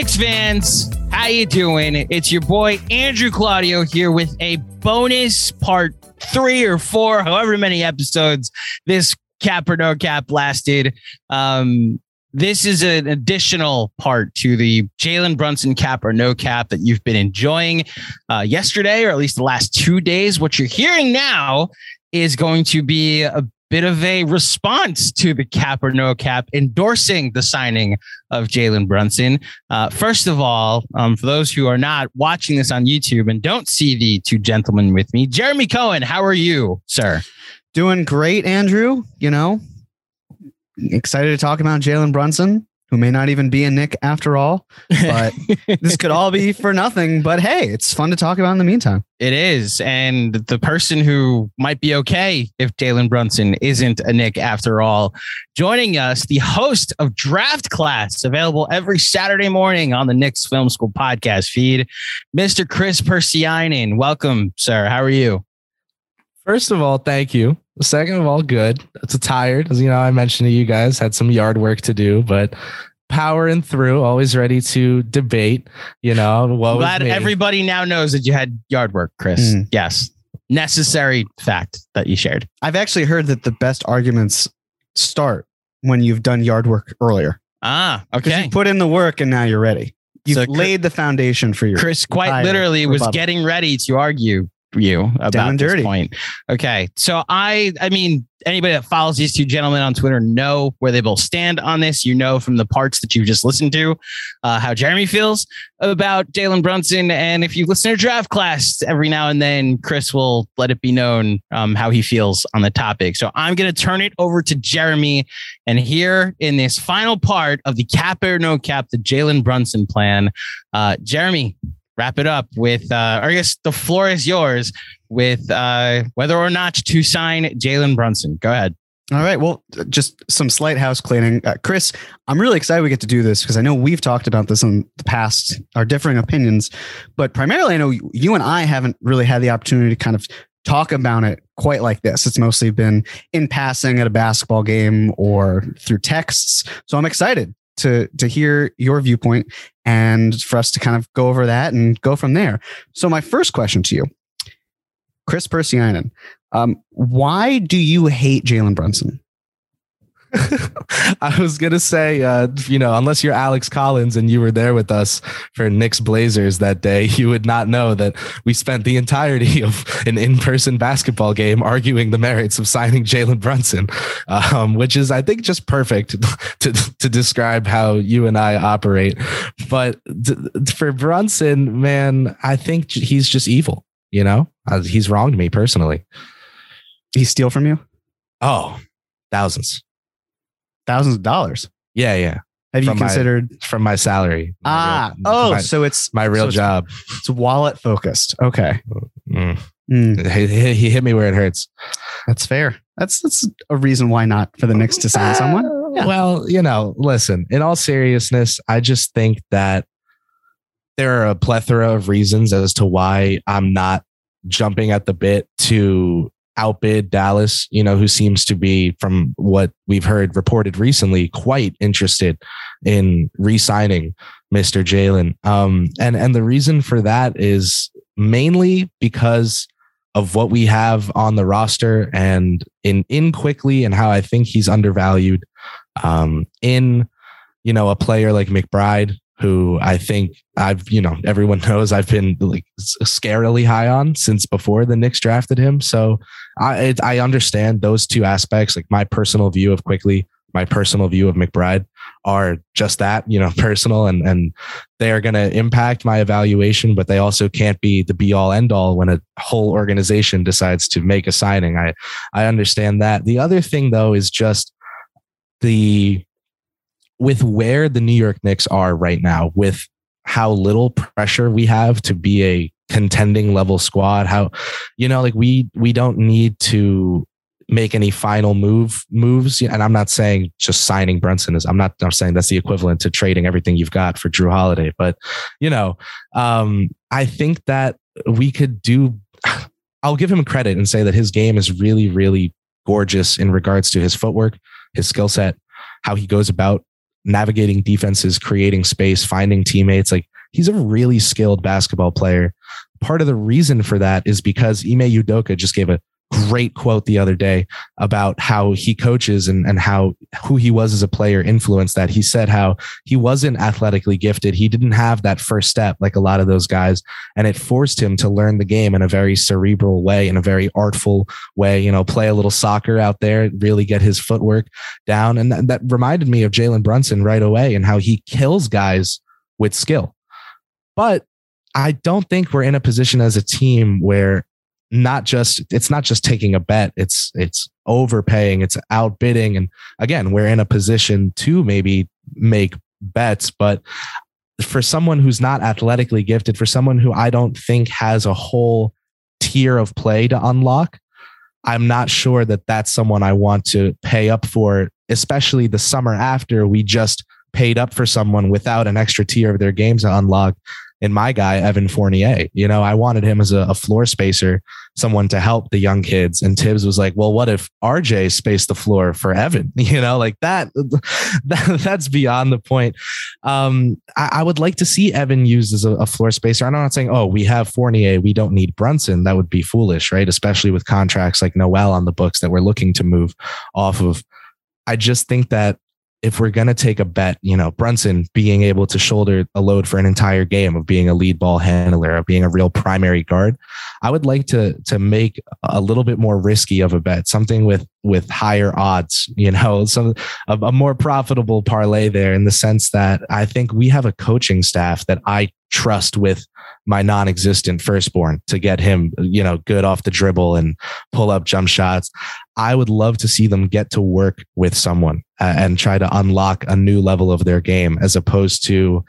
Knicks fans. How you doing? It's your boy Andrew Claudio here with a bonus part three or four, however many episodes this cap or no cap lasted. Um, this is an additional part to the Jalen Brunson cap or no cap that you've been enjoying uh, yesterday, or at least the last two days. What you're hearing now is going to be a bit of a response to the cap or no cap endorsing the signing of Jalen Brunson. Uh, first of all, um, for those who are not watching this on YouTube and don't see the two gentlemen with me, Jeremy Cohen, how are you, sir? Doing great, Andrew. You know, excited to talk about Jalen Brunson, who may not even be a Knick after all. But this could all be for nothing. But hey, it's fun to talk about in the meantime. It is. And the person who might be okay if Jalen Brunson isn't a Knick after all, joining us, the host of Draft Class, available every Saturday morning on the Knicks Film School podcast feed, Mr. Chris Persianen. Welcome, sir. How are you? First of all, thank you. Second of all, good. It's tired, as you know, I mentioned to you guys, had some yard work to do, but powering through, always ready to debate. You know, what glad everybody now knows that you had yard work, Chris. Mm. Yes. Necessary fact that you shared. I've actually heard that the best arguments start when you've done yard work earlier. Ah, Because okay. you put in the work and now you're ready. You've So laid the foundation for your Chris quite entire literally was rebuttal. getting ready to argue you about Down this dirty. point. Okay. So I I mean anybody that follows these two gentlemen on Twitter know where they both stand on this. You know from the parts that you've just listened to uh, how Jeremy feels about Jalen Brunson. And if you listen to draft class every now and then, Chris will let it be known um, how he feels on the topic. So I'm going to turn it over to Jeremy. And here in this final part of the cap or no cap, the Jalen Brunson plan, uh, Jeremy, wrap it up with, uh, I guess the floor is yours with uh, whether or not to sign Jalen Brunson. Go ahead. All right. Well, just some slight house cleaning. Uh, Chris, I'm really excited we get to do this because I know we've talked about this in the past, our differing opinions, but primarily I know you and I haven't really had the opportunity to kind of talk about it quite like this. It's mostly been in passing at a basketball game or through texts. So I'm excited to to hear your viewpoint and for us to kind of go over that and go from there. So my first question to you, Chris Persianen, um, why do you hate Jalen Brunson? I was gonna say, uh, you know, unless you're Alex Collins and you were there with us for Knicks Blazers that day, you would not know that we spent the entirety of an in-person basketball game arguing the merits of signing Jalen Brunson, um, which is, I think, just perfect to to describe how you and I operate. But th- for Brunson, man, I think he's just evil. You know, uh, he's wronged me personally. He steal from you Oh, thousands. Thousands of dollars. Yeah, yeah. Have you From my- considered? From my salary. My ah, real- oh, my, so it's my real so it's- job. It's wallet focused. Okay, Mm. Mm, He, he- he hit me where it hurts. that's fair. That's that's a reason why not for the Knicks to sign someone. Yeah. Well, you know, listen, in all seriousness, I just think that there are a plethora of reasons as to why I'm not jumping at the bit to outbid Dallas, you know, who seems to be, from what we've heard reported recently, quite interested in re-signing Mr. Jalen. Um, and and the reason for that is mainly because of what we have on the roster and in in Quickley and how I think he's undervalued. Um, in you know a player like McBride, who I think I've, you know, everyone knows I've been like scarily high on since before the Knicks drafted him. So I, it, I understand those two aspects, like my personal view of Quickley, my personal view of McBride are just that, you know, personal and, and they are going to impact my evaluation, but they also can't be the be all end all when a whole organization decides to make a signing. I, I understand that. The other thing though is just the with where the New York Knicks are right now, with how little pressure we have to be a contending level squad, how you know, like we we don't need to make any final move moves. And I'm not saying just signing Brunson is. I'm not. I'm saying that's the equivalent to trading everything you've got for Jrue Holiday. But you know, um, I think that we could do. I'll give him credit and say that his game is really, really gorgeous in regards to his footwork, his skill set, how he goes about navigating defenses, creating space, finding teammates. Like he's a really skilled basketball player. Part of the reason for that is because Ime Udoka just gave a great quote the other day about how he coaches and, and how who he was as a player influenced that. He said how he wasn't athletically gifted. He didn't have that first step like a lot of those guys. And it forced him to learn the game in a very cerebral way, in a very artful way, you know, play a little soccer out there, really get his footwork down. And that, that reminded me of Jalen Brunson right away and how he kills guys with skill. But I don't think we're in a position as a team where not just it's not just taking a bet it's it's overpaying it's outbidding. And again we're in a position to maybe make bets but for someone who's not athletically gifted for someone who i don't think has a whole tier of play to unlock i'm not sure that that's someone i want to pay up for especially the summer after we just paid up for someone without an extra tier of their games to unlock in my guy, Evan Fournier. You know, I wanted him as a, a, floor spacer, someone to help the young kids. And Thibs was like, well, what if RJ spaced the floor for Evan? You know, like that, that that's beyond the point. Um, I, I, would like to see Evan used as a, a floor spacer. I'm not saying, oh, we have Fournier, we don't need Brunson. That would be foolish, right? Especially with contracts like Noel on the books that we're looking to move off of. I just think that if we're going to take a bet, you know, Brunson being able to shoulder a load for an entire game of being a lead ball handler, of being a real primary guard, I would like to to make a little bit more risky of a bet, something with with higher odds, you know, some a, a more profitable parlay there in the sense that I think we have a coaching staff that I trust with my non-existent firstborn to get him, you know, good off the dribble and pull up jump shots. I would love to see them get to work with someone uh, and try to unlock a new level of their game as opposed to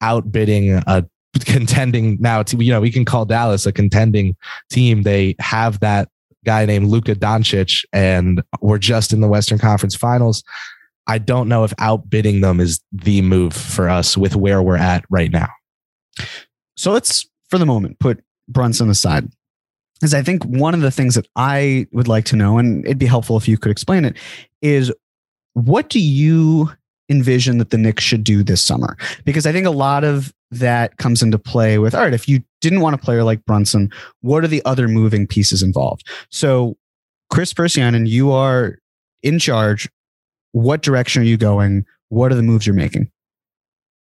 outbidding a contending now you know we can call Dallas a contending team. They have that guy named Luka Doncic and we're just in the Western Conference Finals. I don't know if outbidding them is the move for us with where we're at right now. So let's for the moment put Brunson aside is I think one of the things that I would like to know, and it'd be helpful if you could explain it, is what do you envision that the Knicks should do this summer? Because I think a lot of that comes into play with all right, if you didn't want a player like Brunson, what are the other moving pieces involved? So, Chris Persianen, you are in charge. What direction are you going? What are the moves you're making?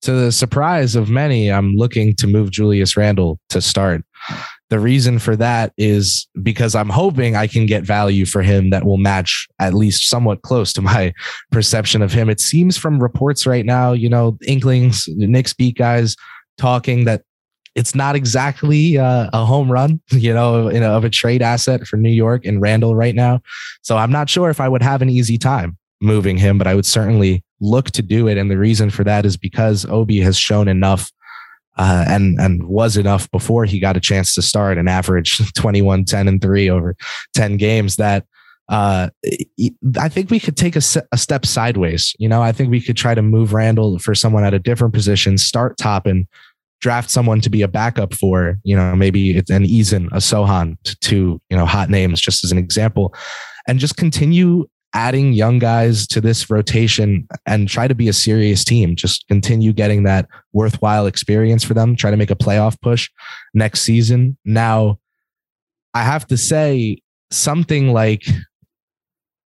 To the surprise of many, I'm looking to move Julius Randle to start. The reason for that is because I'm hoping I can get value for him that will match at least somewhat close to my perception of him. It seems from reports right now, you know, Inklings, Knicks beat guys talking that it's not exactly uh, a home run, you know, a, of a trade asset for New York and Randle right now. So I'm not sure if I would have an easy time moving him, but I would certainly look to do it. And the reason for that is because Obi has shown enough uh, and and was enough before he got a chance to start and average 21 10 and 3 over 10 games that uh, I think we could take a, a, step sideways. You know, I think we could try to move Randle for someone at a different position, start Toppin, draft someone to be a backup for, you know, maybe it's an Eason, a Sochan, to, you know, hot names, just as an example, and just continue adding young guys to this rotation and try to be a serious team. Just continue getting that worthwhile experience for them. Try to make a playoff push next season. Now, I have to say something like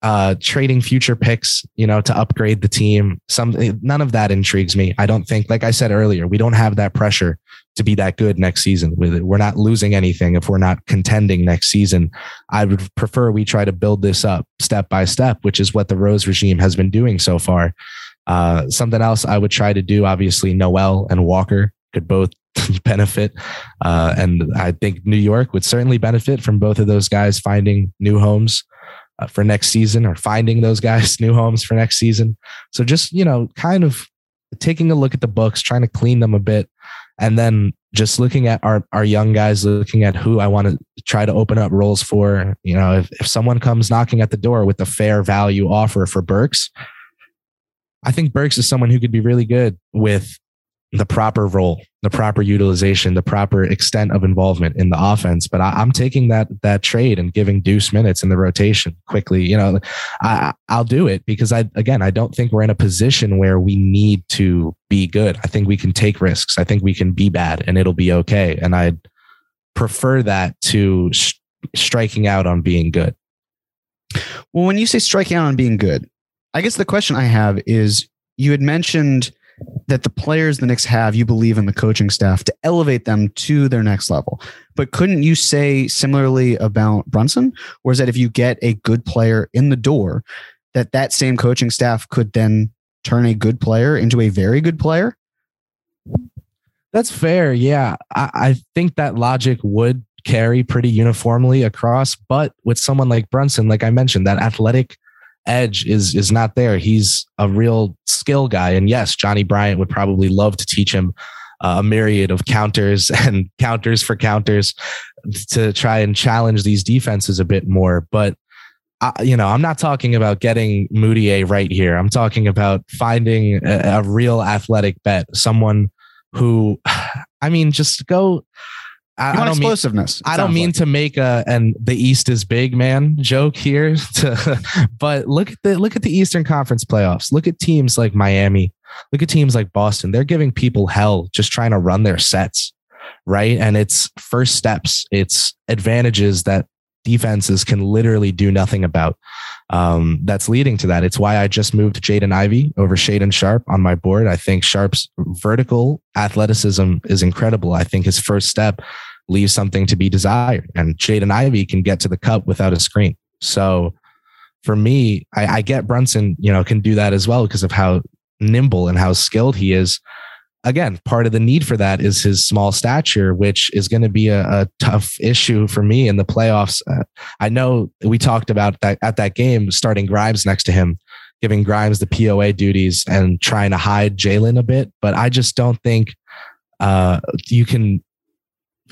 uh, trading future picks, you know, to upgrade the team. Some none of that intrigues me. I don't think, like I said earlier, we don't have that pressure to be that good next season. With it, we're not losing anything if we're not contending next season. I would prefer we try to build this up step by step, which is what the Rose regime has been doing so far. Uh, something else I would try to do, obviously, Noel and Walker could both benefit. Uh, and I think New York would certainly benefit from both of those guys finding new homes uh, for next season or finding those guys new homes for next season. So just, you know, kind of taking a look at the books, trying to clean them a bit, and then just looking at our, our young guys, looking at who I want to try to open up roles for. You know, if, if someone comes knocking at the door with a fair value offer for Burks, I think Burks is someone who could be really good with the proper role, the proper utilization, the proper extent of involvement in the offense. But I, am taking that that trade and giving Deuce minutes in the rotation quickly. You know, I, I'll do it because I again I don't think we're in a position where we need to be good. I think we can take risks. I think we can be bad and it'll be okay. And I'd prefer that to sh- striking out on being good. Well, when you say striking out on being good, I guess the question I have is you had mentioned that the players the Knicks have, you believe in the coaching staff to elevate them to their next level. But couldn't you say similarly about Brunson? Or is that if you get a good player in the door, that that same coaching staff could then turn a good player into a very good player? That's fair. Yeah. I, I think that logic would carry pretty uniformly across. But with someone like Brunson, like I mentioned, that athletic edge is is not there. He's a real skill guy, and yes, Johnny Bryant would probably love to teach him uh, a myriad of counters and counters for counters to try and challenge these defenses a bit more. But I, you know, I'm not talking about getting Mudiay right here. I'm talking about finding a, a real athletic bet, someone who, I mean, just go I, I don't explosiveness. Mean, I don't mean like. to make a and the East is big man joke here, to, but look at the look at the Eastern Conference playoffs. Look at teams like Miami. Look at teams like Boston. They're giving people hell just trying to run their sets, right? And it's first steps. It's advantages that defenses can literally do nothing about. Um, that's leading to that. It's why I just moved Jaden Ivey over Shaedon Sharpe on my board. I think Sharpe's vertical athleticism is incredible. I think his first step leaves something to be desired. And Jaden Ivey can get to the cup without a screen. So for me, I, I get Brunson, you know, can do that as well because of how nimble and how skilled he is. Again, part of the need for that is his small stature, which is going to be a, a, tough issue for me in the playoffs. Uh, I know we talked about that at that game, starting Grimes next to him, giving Grimes the POA duties and trying to hide Jalen a bit. But I just don't think uh, you can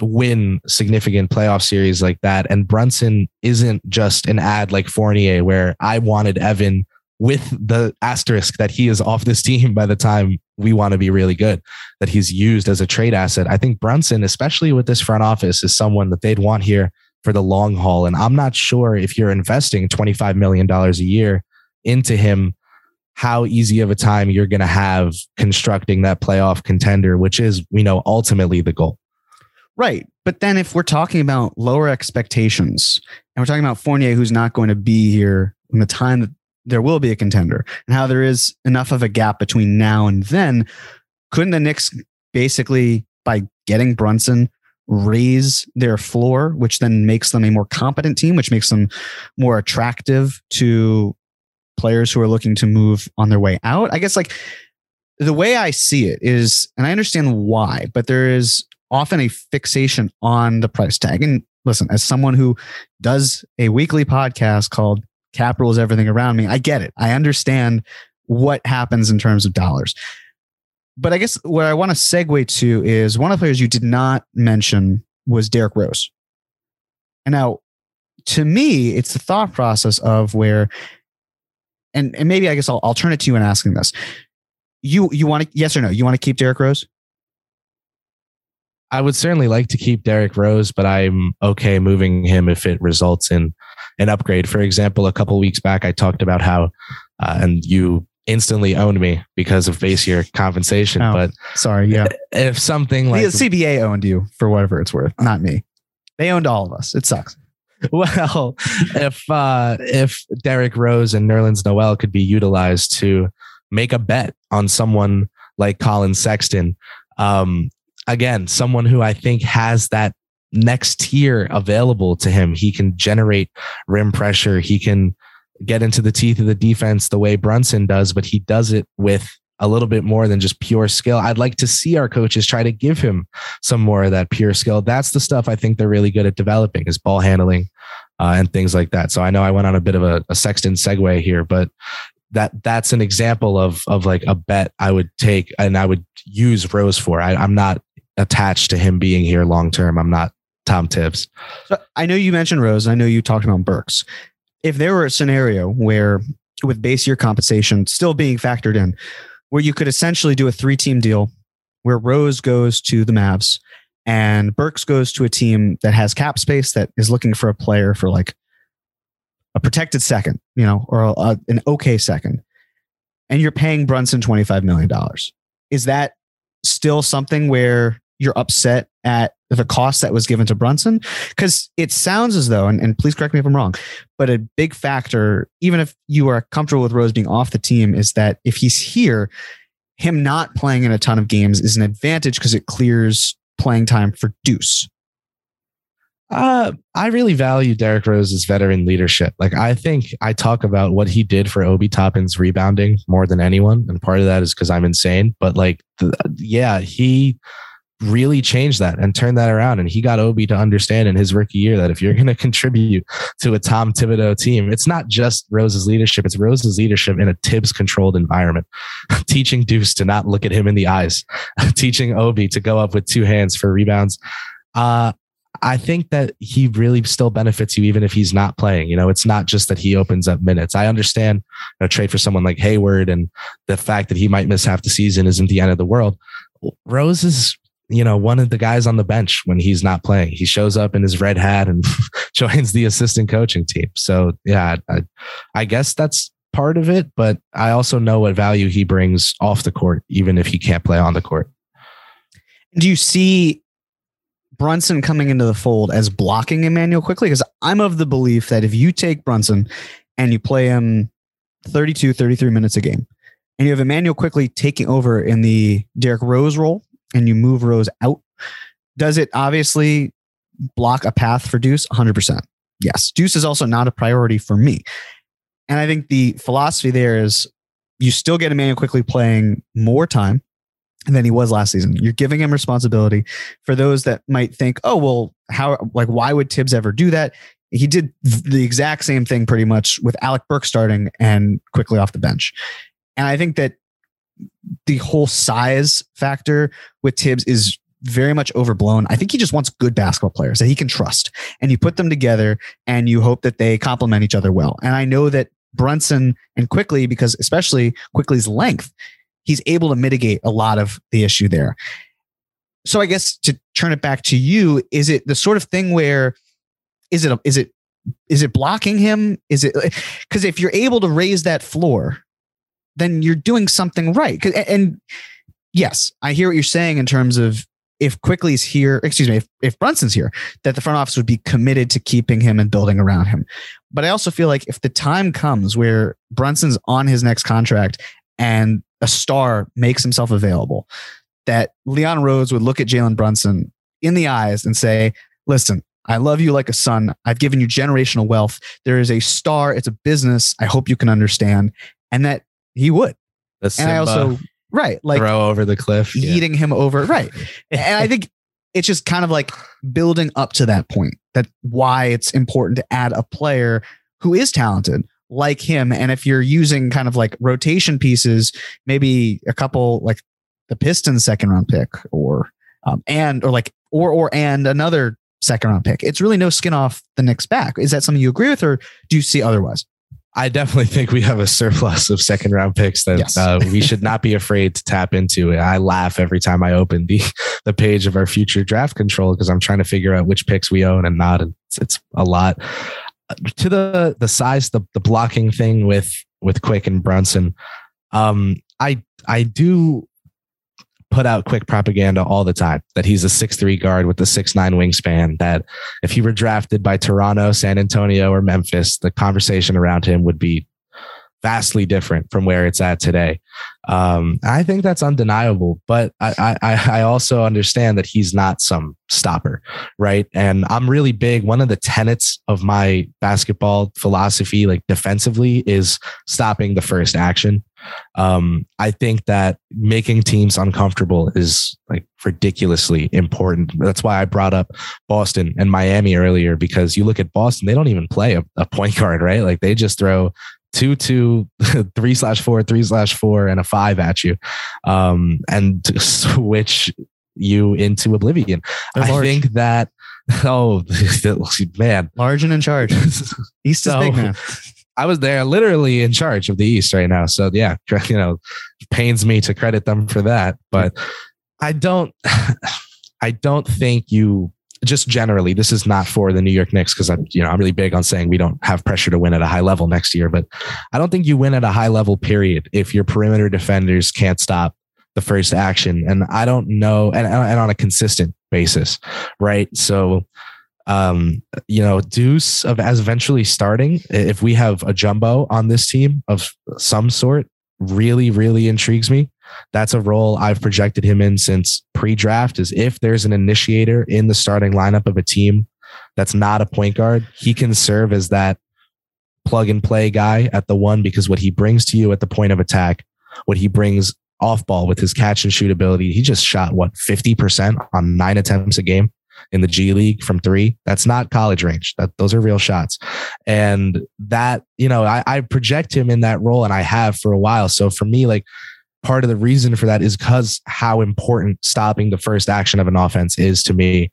win significant playoff series like that. And Brunson isn't just an ad like Fournier, where I wanted Evan with the asterisk that he is off this team by the time we want to be really good, that he's used as a trade asset. I think Brunson, especially with this front office, is someone that they'd want here for the long haul. And I'm not sure if you're investing $25 million a year into him, how easy of a time you're going to have constructing that playoff contender, which is, we know, ultimately the goal. Right. But then if we're talking about lower expectations and we're talking about Fournier, who's not going to be here in the time that there will be a contender and how there is enough of a gap between now and then, couldn't the Knicks basically, by getting Brunson, raise their floor, which then makes them a more competent team, which makes them more attractive to players who are looking to move on their way out? I guess like the way I see it is, and I understand why, but there is often a fixation on the price tag. And listen, as someone who does a weekly podcast called Cap Rules Everything Around Me, I get it. I understand what happens in terms of dollars. But I guess where I want to segue to is one of the players you did not mention was Derrick Rose. And now, to me, it's the thought process of where, and, and maybe I guess I'll, I'll turn it to you and asking this. You you want to yes or no? You want to keep Derrick Rose? I would certainly like to keep Derrick Rose, but I'm okay moving him if it results in an upgrade. For example, a couple weeks back, I talked about how, uh, and you instantly owned me because of base year compensation. Oh, but sorry, yeah, if something like the CBA owned you for whatever it's worth, not me. They owned all of us. It sucks. Well, if uh, if Derrick Rose and Nerlens Noel could be utilized to make a bet on someone like Collin Sexton, um, again, someone who I think has that next tier available to him. He can generate rim pressure. He can get into the teeth of the defense the way Brunson does, but he does it with a little bit more than just pure skill. I'd like to see our coaches try to give him some more of that pure skill. That's the stuff I think they're really good at developing is ball handling uh, and things like that. So I know I went on a bit of a, a Sexton segue here, but that that's an example of of like a bet I would take and I would use Rose for. I, I'm not attached to him being here long term. I'm not Tom Thibs. So I know you mentioned Rose. I know you talked about Burks. If there were a scenario where, with base year compensation still being factored in, where you could essentially do a three team deal where Rose goes to the Mavs and Burks goes to a team that has cap space that is looking for a player for like a protected second, you know, or a, an okay second, and you're paying Brunson $25 million. Is that still something where you're upset at the cost that was given to Brunson? Because it sounds as though, and, and please correct me if I'm wrong, but a big factor, even if you are comfortable with Rose being off the team, is that if he's here, him not playing in a ton of games is an advantage because it clears playing time for Deuce. Uh, I really value Derrick Rose's veteran leadership. Like, I think I talk about what he did for Obi Toppin's rebounding more than anyone. And part of that is because I'm insane. But, like, the, yeah, he really changed that and turned that around. And he got Obi to understand in his rookie year that if you're going to contribute to a Tom Thibodeau team, it's not just Rose's leadership, it's Rose's leadership in a Thibs controlled environment. Teaching Deuce to not look at him in the eyes, teaching Obi to go up with two hands for rebounds. Uh, I think that he really still benefits you even if he's not playing. You know, it's not just that he opens up minutes. I understand a trade for someone like Hayward and the fact that he might miss half the season isn't the end of the world. Rose is you know, one of the guys on the bench when he's not playing. He shows up in his red hat and joins the assistant coaching team. So yeah, I, I, guess that's part of it, but I also know what value he brings off the court, even if he can't play on the court. Do you see Brunson coming into the fold as blocking Immanuel Quickley? Because I'm of the belief that if you take Brunson and you play him 32, 33 minutes a game, and you have Immanuel Quickley taking over in the Derrick Rose role and you move Rose out, does it obviously block a path for Deuce? 100%. Yes. Deuce is also not a priority for me. And I think the philosophy there is you still get Immanuel Quickley playing more time than he was last season. You're giving him responsibility. For those that might think, oh, well, how, like, why would Thibs ever do that? He did the exact same thing pretty much with Alec Burke starting and Quickley off the bench. And I think that the whole size factor with Thibs is very much overblown. I think he just wants good basketball players that he can trust. And you put them together and you hope that they complement each other well. And I know that Brunson and Quickley, because especially Quickley's length, he's able to mitigate a lot of the issue there. So I guess to turn it back to you, is it the sort of thing where is it is it is it blocking him? Is it because if you're able to raise that floor then you're doing something right. And yes, I hear what you're saying in terms of if Quickley's here, excuse me, if, if Brunson's here, that the front office would be committed to keeping him and building around him. But I also feel like if the time comes where Brunson's on his next contract and a star makes himself available, that Leon Rose would look at Jalen Brunson in the eyes and say, listen, I love you like a son. I've given you generational wealth. There is a star. It's a business. I hope you can understand. And that he would. And I also right like throw over the cliff, eating yeah. him over right. and I think it's just kind of like building up to that point. That why it's important to add a player who is talented like him. And if you're using kind of like rotation pieces, maybe a couple like the Pistons second round pick or um, and or like or or and another second round pick. It's really no skin off the Knicks back. Is that something you agree with, or do you see otherwise? I definitely think we have a surplus of second round picks that Yes. uh, we should not be afraid to tap into. I laugh every time I open the the page of our future draft control because I'm trying to figure out which picks we own and not. And it's, it's a lot. Uh, To the the size, the the blocking thing with with Quick and Brunson, um, I I do put out quick propaganda all the time that he's a six three guard with a six nine wingspan. That if he were drafted by Toronto, San Antonio, or Memphis, the conversation around him would be vastly different from where it's at today. Um, I think that's undeniable, but I, I, I also understand that he's not some stopper, right? And I'm really big. One of the tenets of my basketball philosophy, like defensively, is stopping the first action. Um, I think that making teams uncomfortable is like ridiculously important. That's why I brought up Boston and Miami earlier because you look at Boston, they don't even play a, a point guard, right? Like they just throw two, two, three slash four, three slash four, and a five at you, um, and switch you into oblivion. They're I large. think that. Oh man, Large and in charge. East So- is big man. I was there literally in charge of the East right now. So yeah, you know, pains me to credit them for that. But I don't I don't think you just generally, this is not for the New York Knicks because I'm, you know, I'm really big on saying we don't have pressure to win at a high level next year. But I don't think you win at a high level, period, if your perimeter defenders can't stop the first action. And I don't know, and, and on a consistent basis, right? So um, you know, Deuce of as eventually starting, if we have a jumbo on this team of some sort, really, really intrigues me. That's a role I've projected him in since pre-draft. Is if there's an initiator in the starting lineup of a team that's not a point guard, he can serve as that plug and play guy at the one because what he brings to you at the point of attack, what he brings off ball with his catch and shoot ability, he just shot what 50% on nine attempts a game in the G League from three. That's not college range. That those are real shots. And that, you know, I, I project him in that role and I have for a while. So for me, like part of the reason for that is because how important stopping the first action of an offense is to me.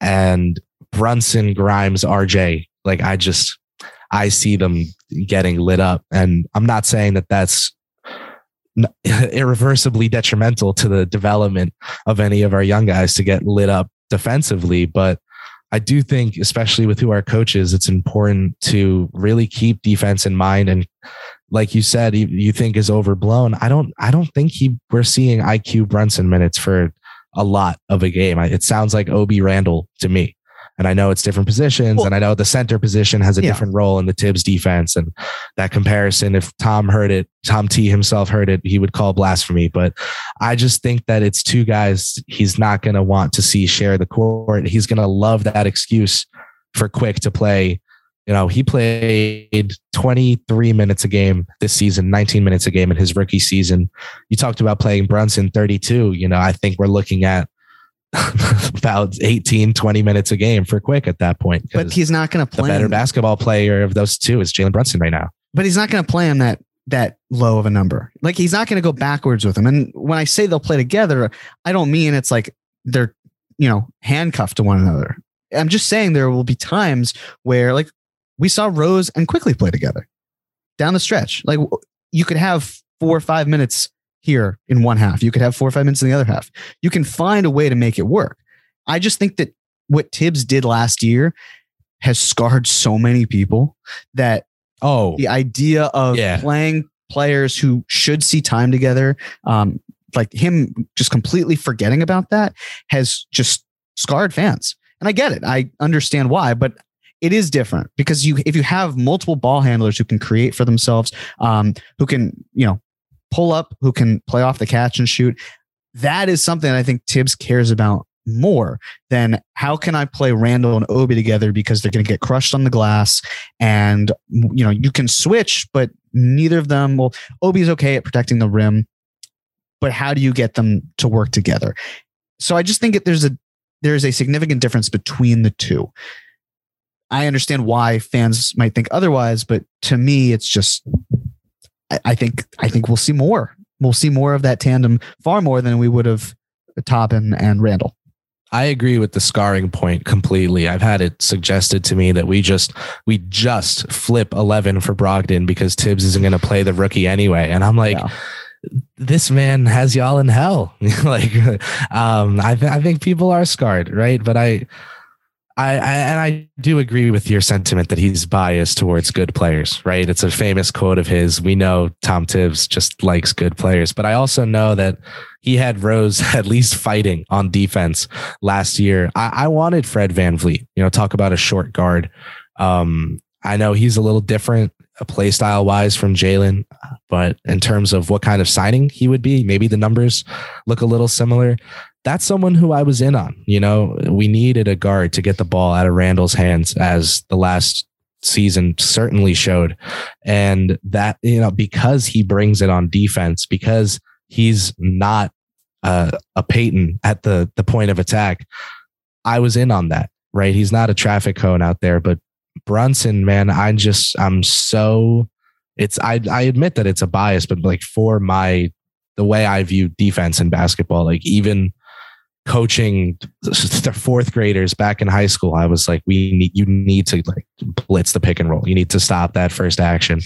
And Brunson, Grimes, RJ, like I just I see them getting lit up. And I'm not saying that that's irreversibly detrimental to the development of any of our young guys to get lit up defensively, but I do think, especially with who our coach is, it's important to really keep defense in mind. And like you said, you, think is overblown. I don't. I don't think he. We're seeing IQ Brunson minutes for a lot of a game. It sounds like Obi Randle to me. And I know it's different positions, Well- and I know the center position has a Yeah. different role in the Thibs defense. And that comparison, if Tom heard it, Tom T himself heard it, he would call blasphemy. But I just think that it's two guys he's not going to want to see share the court. He's going to love that excuse for Quick to play. You know, he played 23 minutes a game this season, 19 minutes a game in his rookie season. You talked about playing Brunson 32. You know, I think we're looking at about 18, 20 minutes a game for Quick at that point. But he's not going to play. the better him- basketball player of those two is Jalen Brunson right now. but he's not going to play him that that low of a number. Like he's not going to go backwards with him. And when I say they'll play together, I don't mean it's like they're you know handcuffed to one another. I'm just saying there will be times where like we saw Rose and Quickley play together down the stretch. Like you could have four or five minutes here in one half. You could have four or five minutes in the other half. You can find a way to make it work. I just think that what Thibs did last year has scarred so many people that Oh, the idea of Yeah. playing players who should see time together, um, like him just completely forgetting about that has just scarred fans. And I get it. I understand why, but it is different because you if you have multiple ball handlers who can create for themselves, um, who can, you know, pull up, who can play off the catch and shoot, that is something I think Thibs cares about more than how can I play Randle and Obi together because they're going to get crushed on the glass and you know you can switch but neither of them will Obi's okay at protecting the rim but how do you get them to work together? So I just think that there's a there's a significant difference between the two. I understand why fans might think otherwise but to me it's just I, I think I think we'll see more we'll see more of that tandem far more than we would have Toppin, and Randle I agree with the scarring point completely. I've had it suggested to me that we just we just flip 11 for Brogdon because Thibs isn't going to play the rookie anyway. And I'm like, yeah. this man has y'all in hell. like, um, I, th- I think people are scarred, right? But I, I, I, and I do agree with your sentiment that he's biased towards good players, right? It's a famous quote of his. We know Tom Thibs just likes good players, but I also know that he had Rose at least fighting on defense last year. I, I wanted Fred Van VanVleet, you know, talk about a short guard. Um, I know he's a little different uh, play style wise from Jalen, but in terms of what kind of signing he would be, maybe the numbers look a little similar that's someone who I was in on. You know, we needed a guard to get the ball out of Randle's hands as the last season certainly showed. And that, you know, because he brings it on defense, because he's not uh, a Payton at the, the point of attack, I was in on that, right? He's not a traffic cone out there, but Brunson, man, I just, I'm so, it's, I, I admit that it's a bias, but like for my, the way I view defense in basketball, like even coaching the fourth graders back in high school, I was like, we need, you need to like blitz the pick and roll. You need to stop that first action,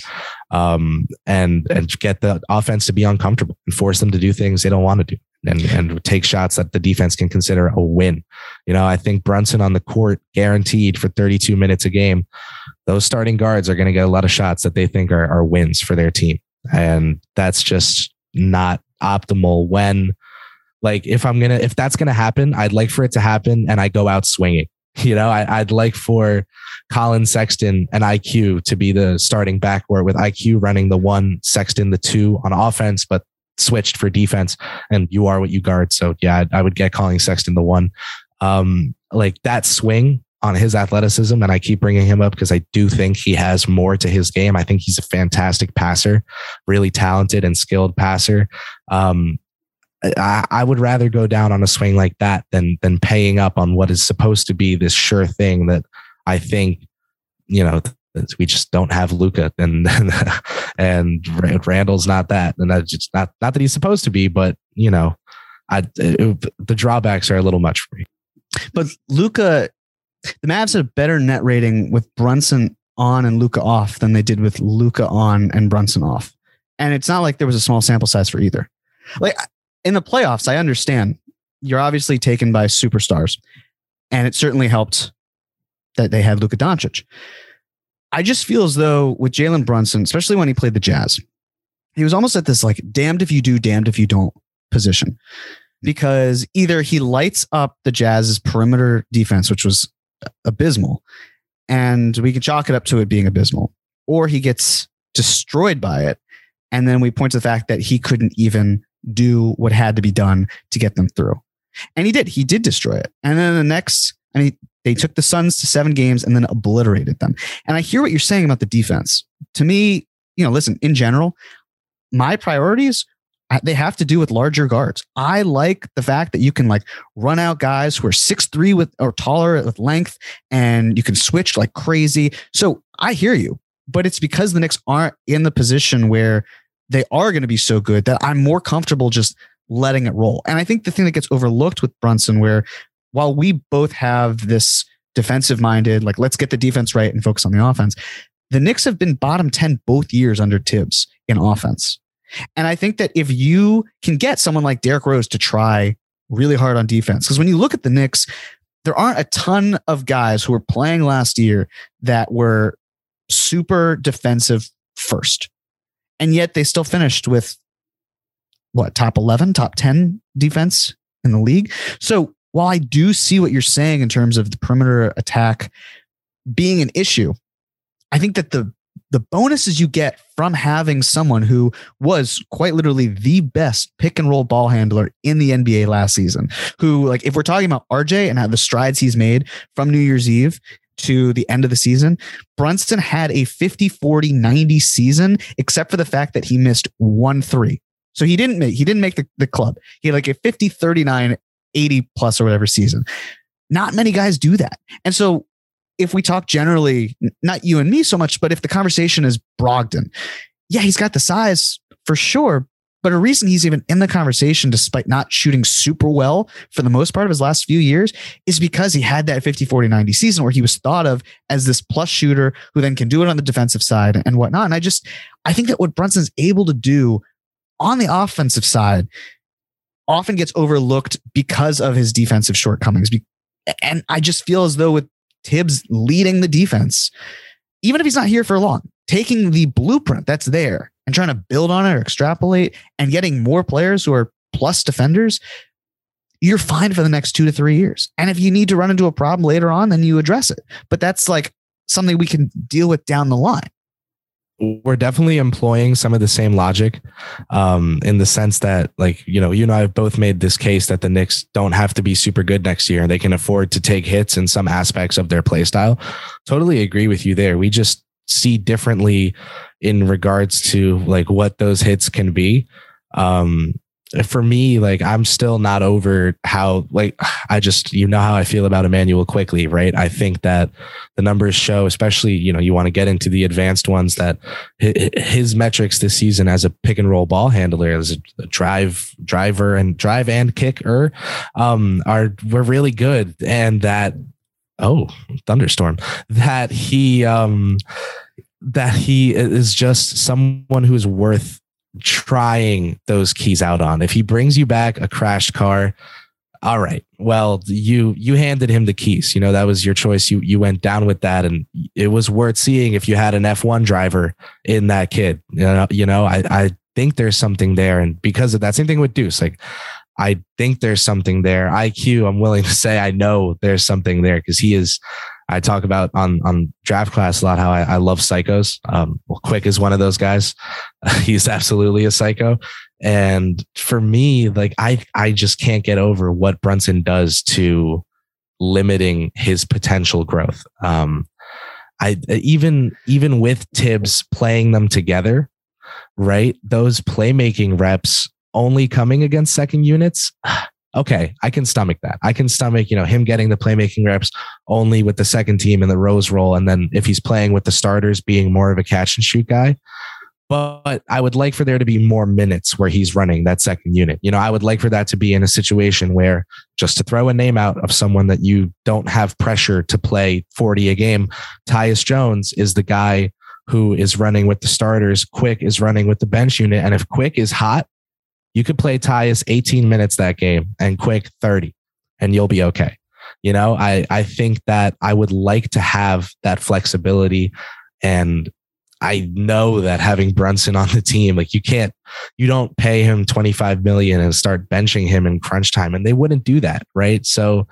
um, and, and get the offense to be uncomfortable and force them to do things they don't want to do and, and take shots that the defense can consider a win. You know, I think Brunson on the court guaranteed for 32 minutes a game. Those starting guards are going to get a lot of shots that they think are, are wins for their team. And that's just not optimal when like if I'm gonna if that's gonna happen, I'd like for it to happen and I go out swinging. You know, I, would like for Collin Sexton and IQ to be the starting backcourt with IQ running the one, Sexton the two on offense, but switched for defense. And you are what you guard. So yeah, I, would get Collin Sexton the one. Um, like that swing on his athleticism, and I keep bringing him up because I do think he has more to his game. I think he's a fantastic passer, really talented and skilled passer. Um, I, I, would rather go down on a swing like that than than paying up on what is supposed to be this sure thing that I think you know we just don't have Luka and and Randle's not that and that's just not not that he's supposed to be but you know I it, the drawbacks are a little much for me. But Luka, the Mavs had a better net rating with Brunson on and Luka off than they did with Luka on and Brunson off, and it's not like there was a small sample size for either. Like in the playoffs, I understand you're obviously taken by superstars, and it certainly helped that they had Luka Doncic. I just feel as though with Jalen Brunson, especially when he played the Jazz, he was almost at this like damned if you do, damned if you don't position. Because either he lights up the Jazz's perimeter defense, which was abysmal, and we can chalk it up to it being abysmal, or he gets destroyed by it. And then we point to the fact that he couldn't even do what had to be done to get them through. And he did. He did destroy it. And then the next, I mean, they took the Suns to seven games and then obliterated them. And I hear what you're saying about the defense. To me, you know, listen, in general, my priorities they have to do with larger guards. I like the fact that you can like run out guys who are six three with or taller with length, and you can switch like crazy. So I hear you, but it's because the Knicks aren't in the position where they are going to be so good that I'm more comfortable just letting it roll. And I think the thing that gets overlooked with Brunson, where while we both have this defensive minded, like let's get the defense right and focus on the offense, the Knicks have been bottom 10 both years under Thibs in offense. And I think that if you can get someone like Derrick Rose to try really hard on defense, because when you look at the Knicks, there aren't a ton of guys who were playing last year that were super defensive first and yet they still finished with what top 11 top 10 defense in the league? So while i do see what you're saying in terms of the perimeter attack being an issue i think that the the bonuses you get from having someone who was quite literally the best pick and roll ball handler in the NBA last season, who, like, if we're talking about RJ and how the strides he's made from New Year's Eve to the end of the season, Brunson had a 50, 40, 90 season, except for the fact that he missed one three. So he didn't make, he didn't make the, the club. He had like a 50, 39, 80 plus or whatever season. Not many guys do that. And so if we talk generally, not you and me so much, but if the conversation is Brogdon, yeah, he's got the size for sure, But a reason he's even in the conversation, despite not shooting super well for the most part of his last few years, is because he had that 50, 40, 90 season where he was thought of as this plus shooter who then can do it on the defensive side and whatnot. And I just, I think that what Brunson's able to do on the offensive side often gets overlooked because of his defensive shortcomings. And I just feel as though with Thibs leading the defense, even if he's not here for long, taking the blueprint that's there and trying to build on it or extrapolate and getting more players who are plus defenders, you're fine for the next two to three years. And if you need to run into a problem later on, then you address it. But that's like something we can deal with down the line we're definitely employing some of the same logic um, in the sense that like you know you and i have both made this case that the knicks don't have to be super good next year and they can afford to take hits in some aspects of their play style totally agree with you there we just see differently in regards to like what those hits can be um, for me, like I'm still not over how like I just you know how I feel about Immanuel Quickley, right? I think that the numbers show, especially you know you want to get into the advanced ones that his metrics this season as a pick and roll ball handler, as a drive driver and drive and kicker, um, are were really good, and that oh thunderstorm that he um that he is just someone who's worth trying those keys out on. If he brings you back a crashed car, all right. Well, you you handed him the keys. You know that was your choice. You you went down with that, and it was worth seeing if you had an F one driver in that kid. You know, you know, I I think there's something there, and because of that, same thing with Deuce. Like, I think there's something there. IQ, I'm willing to say I know there's something there because he is I talk about on on draft class a lot how I, I love psychos. Um, well, Quick is one of those guys. He's absolutely a psycho. And for me, like I I just can't get over what Brunson does to limiting his potential growth. Um, I even even with Thibs playing them together, right? Those playmaking reps only coming against second units okay, I can stomach that. I can stomach, you know, him getting the playmaking reps only with the second team in the Rose role. And then if he's playing with the starters, being more of a catch and shoot guy. But I would like for there to be more minutes where he's running that second unit. You know, I would like for that to be in a situation where just to throw a name out of someone that you don't have pressure to play 40 a game, Tyus Jones is the guy who is running with the starters. Quick is running with the bench unit. And if Quick is hot, you could play Tyus 18 minutes that game and quick 30 and you'll be okay. You know, I, I think that I would like to have that flexibility and I know that having Brunson on the team, like you can't, you don't pay him 25 million and start benching him in crunch time. And they wouldn't do that. Right. So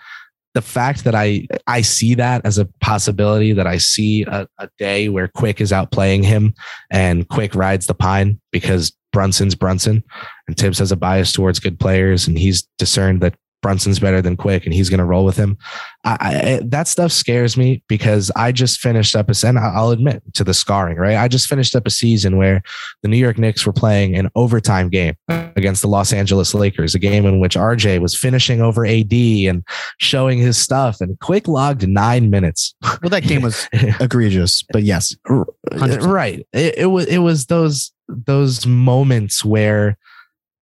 the fact that I, I see that as a possibility that I see a, a day where Quick is outplaying him and Quick rides the pine because Brunson's Brunson, and Thibs has a bias towards good players, and he's discerned that Brunson's better than Quick, and he's going to roll with him. I, I, that stuff scares me because I just finished up a, and I'll admit to the scarring, right? I just finished up a season where the New York Knicks were playing an overtime game against the Los Angeles Lakers, a game in which RJ was finishing over AD and showing his stuff, and Quick logged nine minutes. Well, that game was egregious, but yes, 100%. right. It, it was it was those those moments where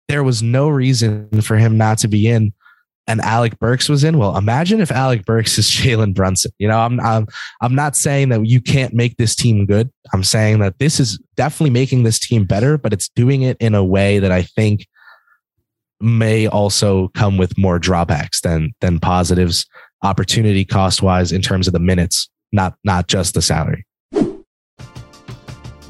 there was no reason for him not to be in and Alec Burks was in. Well, imagine if Alec Burks is Jalen Brunson. You know, I'm, I'm I'm not saying that you can't make this team good. I'm saying that this is definitely making this team better, but it's doing it in a way that I think may also come with more drawbacks than than positives, opportunity cost wise in terms of the minutes, not not just the salary.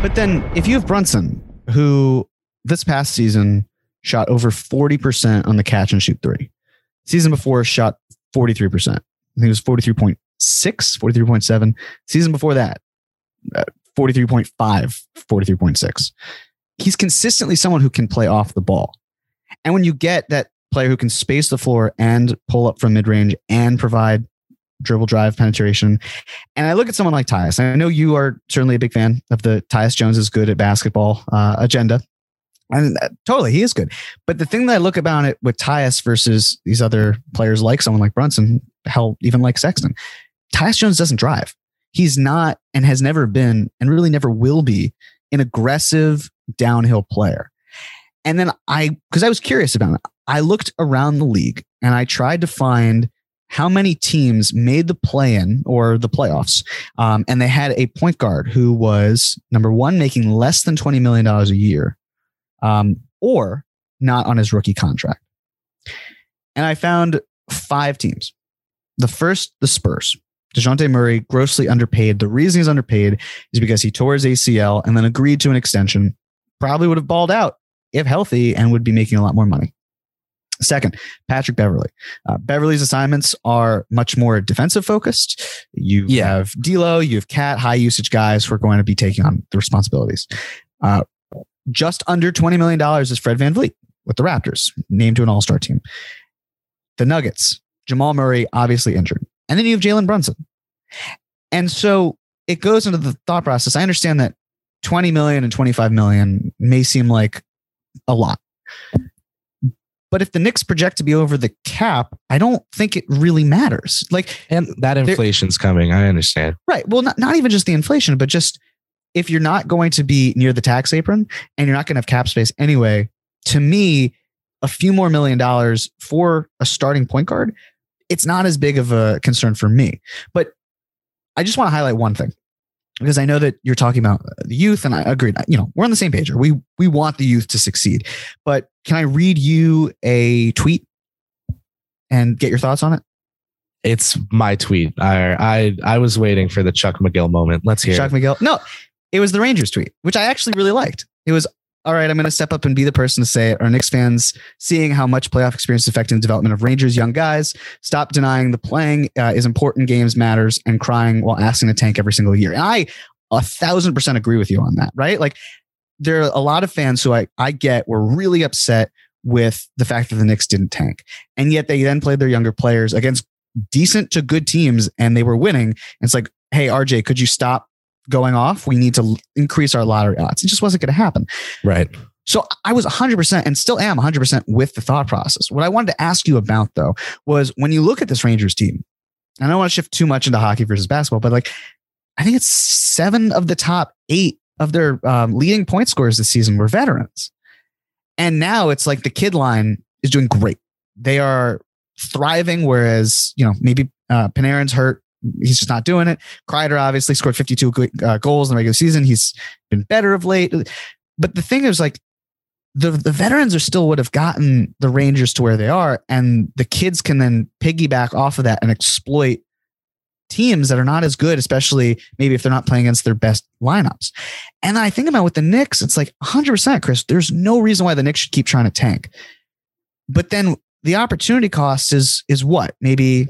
But then if you have Brunson, who this past season shot over 40% on the catch and shoot three, season before shot 43%. I think it was 43.6, 43.7. Season before that, uh, 43.5, 43.6. He's consistently someone who can play off the ball. And when you get that player who can space the floor and pull up from mid range and provide dribble drive penetration. And I look at someone like Tyus. I know you are certainly a big fan of the Tyus Jones is good at basketball uh, agenda. And uh, totally, he is good. But the thing that I look about it with Tyus versus these other players like someone like Brunson, hell, even like Sexton, Tyus Jones doesn't drive. He's not and has never been and really never will be an aggressive downhill player. And then I, because I was curious about it, I looked around the league and I tried to find how many teams made the play in or the playoffs. Um, and they had a point guard who was number one, making less than $20 million a year, um, or not on his rookie contract. And I found five teams. The first, the Spurs. Dejounte Murray, grossly underpaid. The reason he's underpaid is because he tore his ACL and then agreed to an extension. Probably would have balled out if healthy and would be making a lot more money. Second, Patrick Beverley. Uh, Beverley's assignments are much more defensive focused. You Yeah. have D'Lo, you have KAT, high usage guys who are going to be taking on the responsibilities. Uh, just under $20 million is Fred VanVleet with the Raptors, named to an all star team. The Nuggets, Jamal Murray, obviously injured. And then you have Jalen Brunson. And so it goes into the thought process. I understand that 20 million and 25 million may seem like a lot. But if the Knicks project to be over the cap, I don't think it really matters. Like, And that inflation's coming. I understand. right. Well, not, not even just the inflation, but just if you're not going to be near the tax apron and you're not going to have cap space anyway, to me, a few more million dollars for a starting point guard, it's not as big of a concern for me. But I just want to highlight one thing because I know that you're talking about the youth, and I agree. You know, we're on the same page. We we want the youth to succeed. But can I read you a tweet and get your thoughts on it? It's my tweet. I I I was waiting for the Chuck McGill moment. Let's hear. It. Chuck it. McGill. No, it was the Rangers tweet, which I actually really liked. It was all right. I'm going to step up and be the person to say it. Our Knicks fans seeing how much playoff experience is affecting the development of Rangers young guys. Stop denying the playing uh, is important. Games matters, and crying while asking to tank every single year. And I a thousand percent agree with you on that. Right? Like there are a lot of fans who I I get were really upset with the fact that the Knicks didn't tank, and yet they then played their younger players against decent to good teams, and they were winning. And it's like, hey, RJ, could you stop going off? We need to l- increase our lottery odds. It just wasn't going to happen. Right. So I was 100% and still am 100% with the thought process. What I wanted to ask you about though was when you look at this Rangers team, and I don't want to shift too much into hockey versus basketball, but like I think it's seven of the top eight of their um, leading point scorers this season were veterans. And now it's like the kid line is doing great. They are thriving, whereas, you know, maybe uh, Panarin's hurt. He's just not doing it. Kreider obviously scored 52 uh, goals in the regular season. He's been better of late. But the thing is, like, the the veterans are still would have gotten the Rangers to where they are, and the kids can then piggyback off of that and exploit teams that are not as good, especially maybe if they're not playing against their best lineups. And I think about with the Knicks, it's like 100%, Chris. There's no reason why the Knicks should keep trying to tank. But then the opportunity cost is is what? Maybe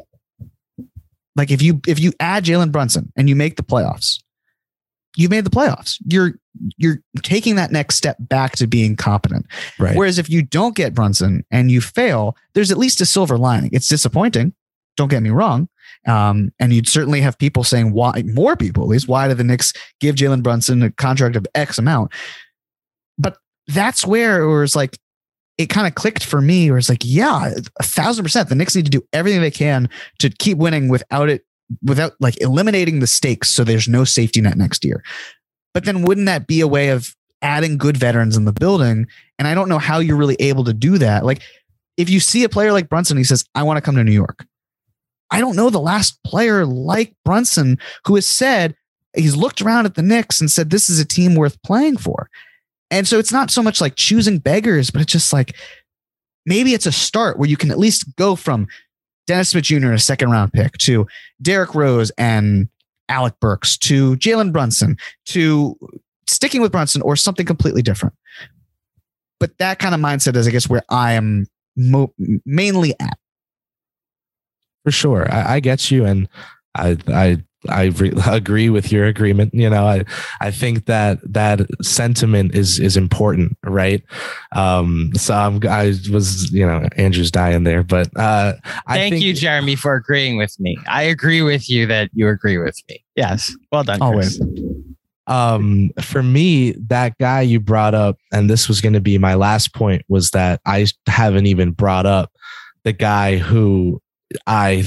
like if you if you add Jalen Brunson and you make the playoffs, you've made the playoffs. You're you're taking that next step back to being competent. Right. Whereas if you don't get Brunson and you fail, there's at least a silver lining. It's disappointing. Don't get me wrong. Um, and you'd certainly have people saying why more people at least why did the Knicks give Jalen Brunson a contract of X amount? But that's where it was like it kind of clicked for me where it's like, yeah, a thousand percent. The Knicks need to do everything they can to keep winning without it, without like eliminating the stakes. So there's no safety net next year. But then wouldn't that be a way of adding good veterans in the building? And I don't know how you're really able to do that. Like if you see a player like Brunson, he says, I want to come to New York. I don't know the last player like Brunson who has said he's looked around at the Knicks and said, this is a team worth playing for. And so it's not so much like choosing beggars, but it's just like maybe it's a start where you can at least go from Dennis Smith Jr., a second round pick, to Derrick Rose and Alec Burks, to Jalen Brunson, to sticking with Brunson or something completely different. But that kind of mindset is, I guess, where I am mo- mainly at. For sure. I, I get you. And I, I I re- agree with your agreement. You know, I I think that that sentiment is is important, right? Um, so I'm, I was, you know, Andrew's dying there, but uh, I Thank think, you, Jeremy, for agreeing with me. I agree with you that you agree with me. Yes, well done. Always. Chris. um for me that guy you brought up and this was going to be my last point was that i haven't even brought up the guy who i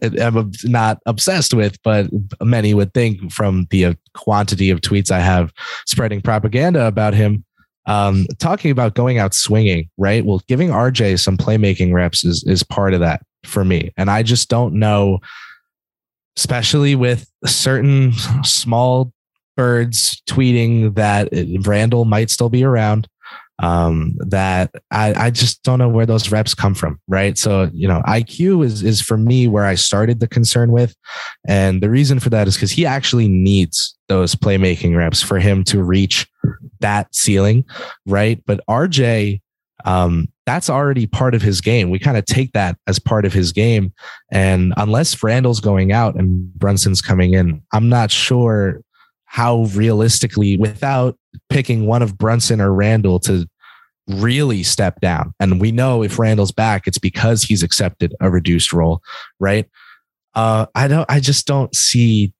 am not obsessed with but many would think from the uh, quantity of tweets i have spreading propaganda about him um talking about going out swinging right well giving rj some playmaking reps is is part of that for me and i just don't know especially with certain small birds tweeting that Randle might still be around. Um, that I, I just don't know where those reps come from, right? So, you know, IQ is is for me where I started the concern with. And the reason for that is because he actually needs those playmaking reps for him to reach that ceiling, right? But RJ, um, that's already part of his game. We kind of take that as part of his game. And unless Randle's going out and Brunson's coming in, I'm not sure how realistically, without picking one of Brunson or Randle to really step down. And we know if Randle's back, it's because he's accepted a reduced role, right? Uh, I don't. I just don't see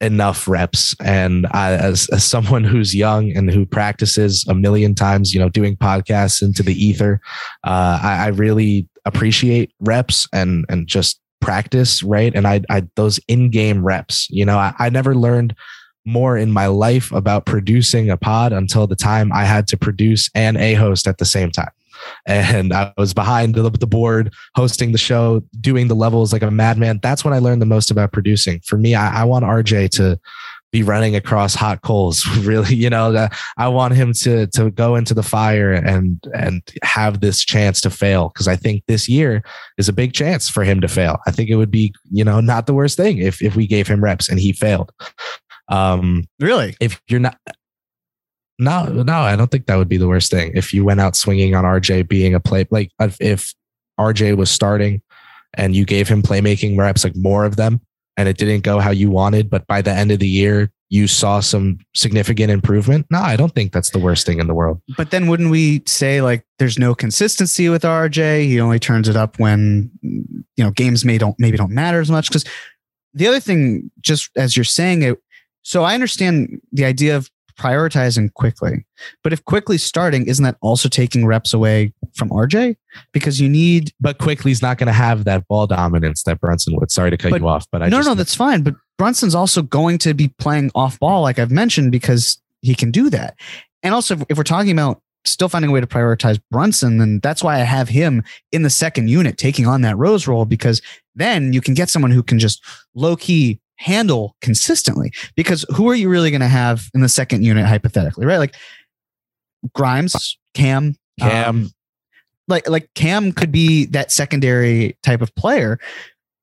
enough reps. And I, as as someone who's young and who practices a million times, you know, doing podcasts into the ether, uh, I, I really appreciate reps and and just practice, right? And I, I those in game reps. You know, I, I never learned more in my life about producing a pod until the time I had to produce and a host at the same time. And I was behind the, board, hosting the show, doing the levels like a madman. That's when I learned the most about producing. For me, I, I want RJ to be running across hot coals. Really, you know, I want him to to go into the fire and and have this chance to fail because I think this year is a big chance for him to fail. I think it would be, you know, not the worst thing if if we gave him reps and he failed. Um, Really? if you're not, no, no, I don't think that would be the worst thing. If you went out swinging on RJ being a play, like if, if RJ was starting and you gave him playmaking reps, like more of them, and it didn't go how you wanted, but by the end of the year, you saw some significant improvement. No, I don't think that's the worst thing in the world. But then wouldn't we say like there's no consistency with RJ? He only turns it up when you know games may don't maybe don't matter as much. Because the other thing, just as you're saying it, so I understand the idea of prioritizing Quickley, but if Quickley starting, isn't that also taking reps away from RJ? Because you need But Quickley's not going to have that ball dominance that Brunson would. Sorry to cut But- you off, but I no, just, no, that's fine. But Brunson's also going to be playing off ball, like I've mentioned, because he can do that. And also, if- if we're talking about still finding a way to prioritize Brunson, then that's why I have him in the second unit taking on that Rose role, because then you can get someone who can just low key handle consistently. Because who are you really going to have in the second unit, hypothetically, right? Like Grimes Cam. Cam. um, like like Cam could be that secondary type of player,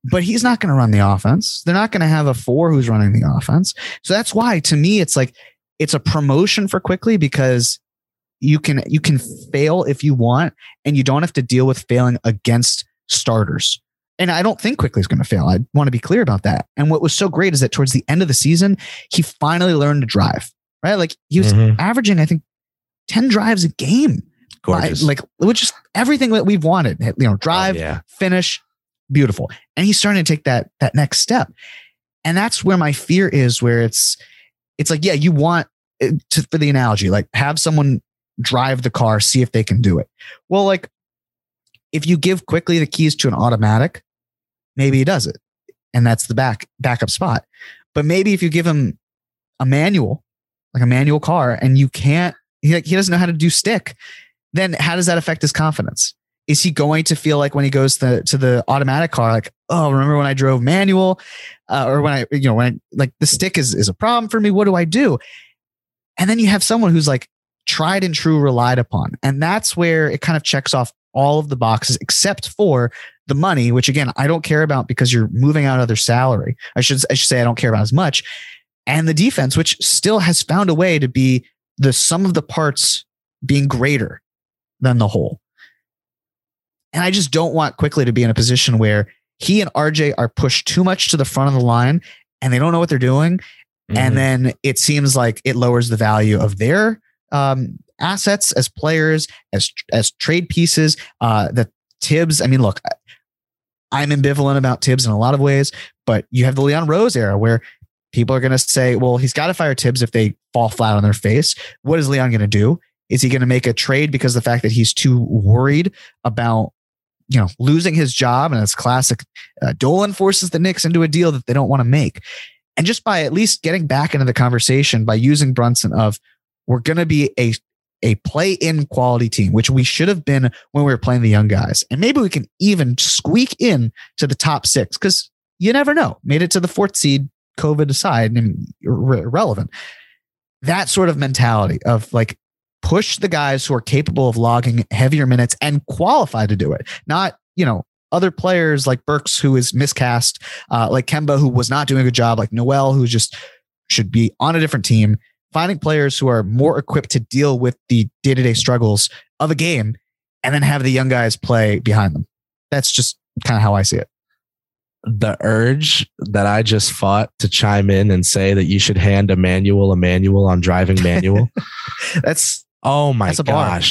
but he's not going to run the offense. They're not going to have a four who's running the offense. So that's why to me it's like it's a promotion for Quickley because you can you can fail if you want and you don't have to deal with failing against starters. And I don't think Quickley is going to fail. I want to be clear about that. And what was so great is that towards the end of the season, he finally learned to drive. Right? Like he was Mhm. averaging I think 10 drives a game. Gorgeous. I- like which is everything that we've wanted. You know, drive, Oh, yeah. finish, beautiful. And he's starting to take that that next step. And that's where my fear is where it's it's like yeah, you want to, for the analogy, like have someone drive the car, see if they can do it. Well, like if you give Quickley the keys to an automatic, maybe he does it. And that's the back backup spot. But maybe if you give him a manual, like a manual car, and you can't, he, like, he doesn't know how to do stick, then how does that affect his confidence? Is he going to feel like when he goes to, to the automatic car, like, oh, remember when I drove manual, uh, or when I, you know, when I, like the stick is is a problem for me? What do I do? And then you have someone who's like tried and true, relied upon, and that's where it kind of checks off all of the boxes except for the money, which again I don't care about because you're moving out other salary. I should I should say I don't care about as much, and the defense, which still has found a way to be the sum of the parts being greater than the whole. And I just don't want Quickley to be in a position where he and RJ are pushed too much to the front of the line and they don't know what they're doing. Mhm. And then it seems like it lowers the value of their um, assets as players, as as trade pieces. Uh, that Thibs, I mean, look, I'm ambivalent about Thibs in a lot of ways, but you have the Leon Rose era where people are going to say, well, he's got to fire Thibs if they fall flat on their face. What is Leon going to do? Is he going to make a trade because the fact that he's too worried about, you know, losing his job? And it's classic. Uh, Dolan forces the Knicks into a deal that they don't want to make. And just by at least getting back into the conversation by using Brunson of, we're going to be a a play in quality team, which we should have been when we were playing the young guys. And maybe we can even squeak in to the top six because you never know. Made it to the fourth seed, COVID aside, and irre- irrelevant. That sort of mentality of like push the guys who are capable of logging heavier minutes and qualified to do it, not, you know, other players like Burks, who is miscast, uh, like Kemba, who was not doing a good job, like Noel, who just should be on a different team finding players who are more equipped to deal with the day-to-day struggles of a game and then have the young guys play behind them. That's just kind of how I see it. the urge that I just fought to chime in and say that you should hand a manual a manual on driving manual. That's oh my That's a bar.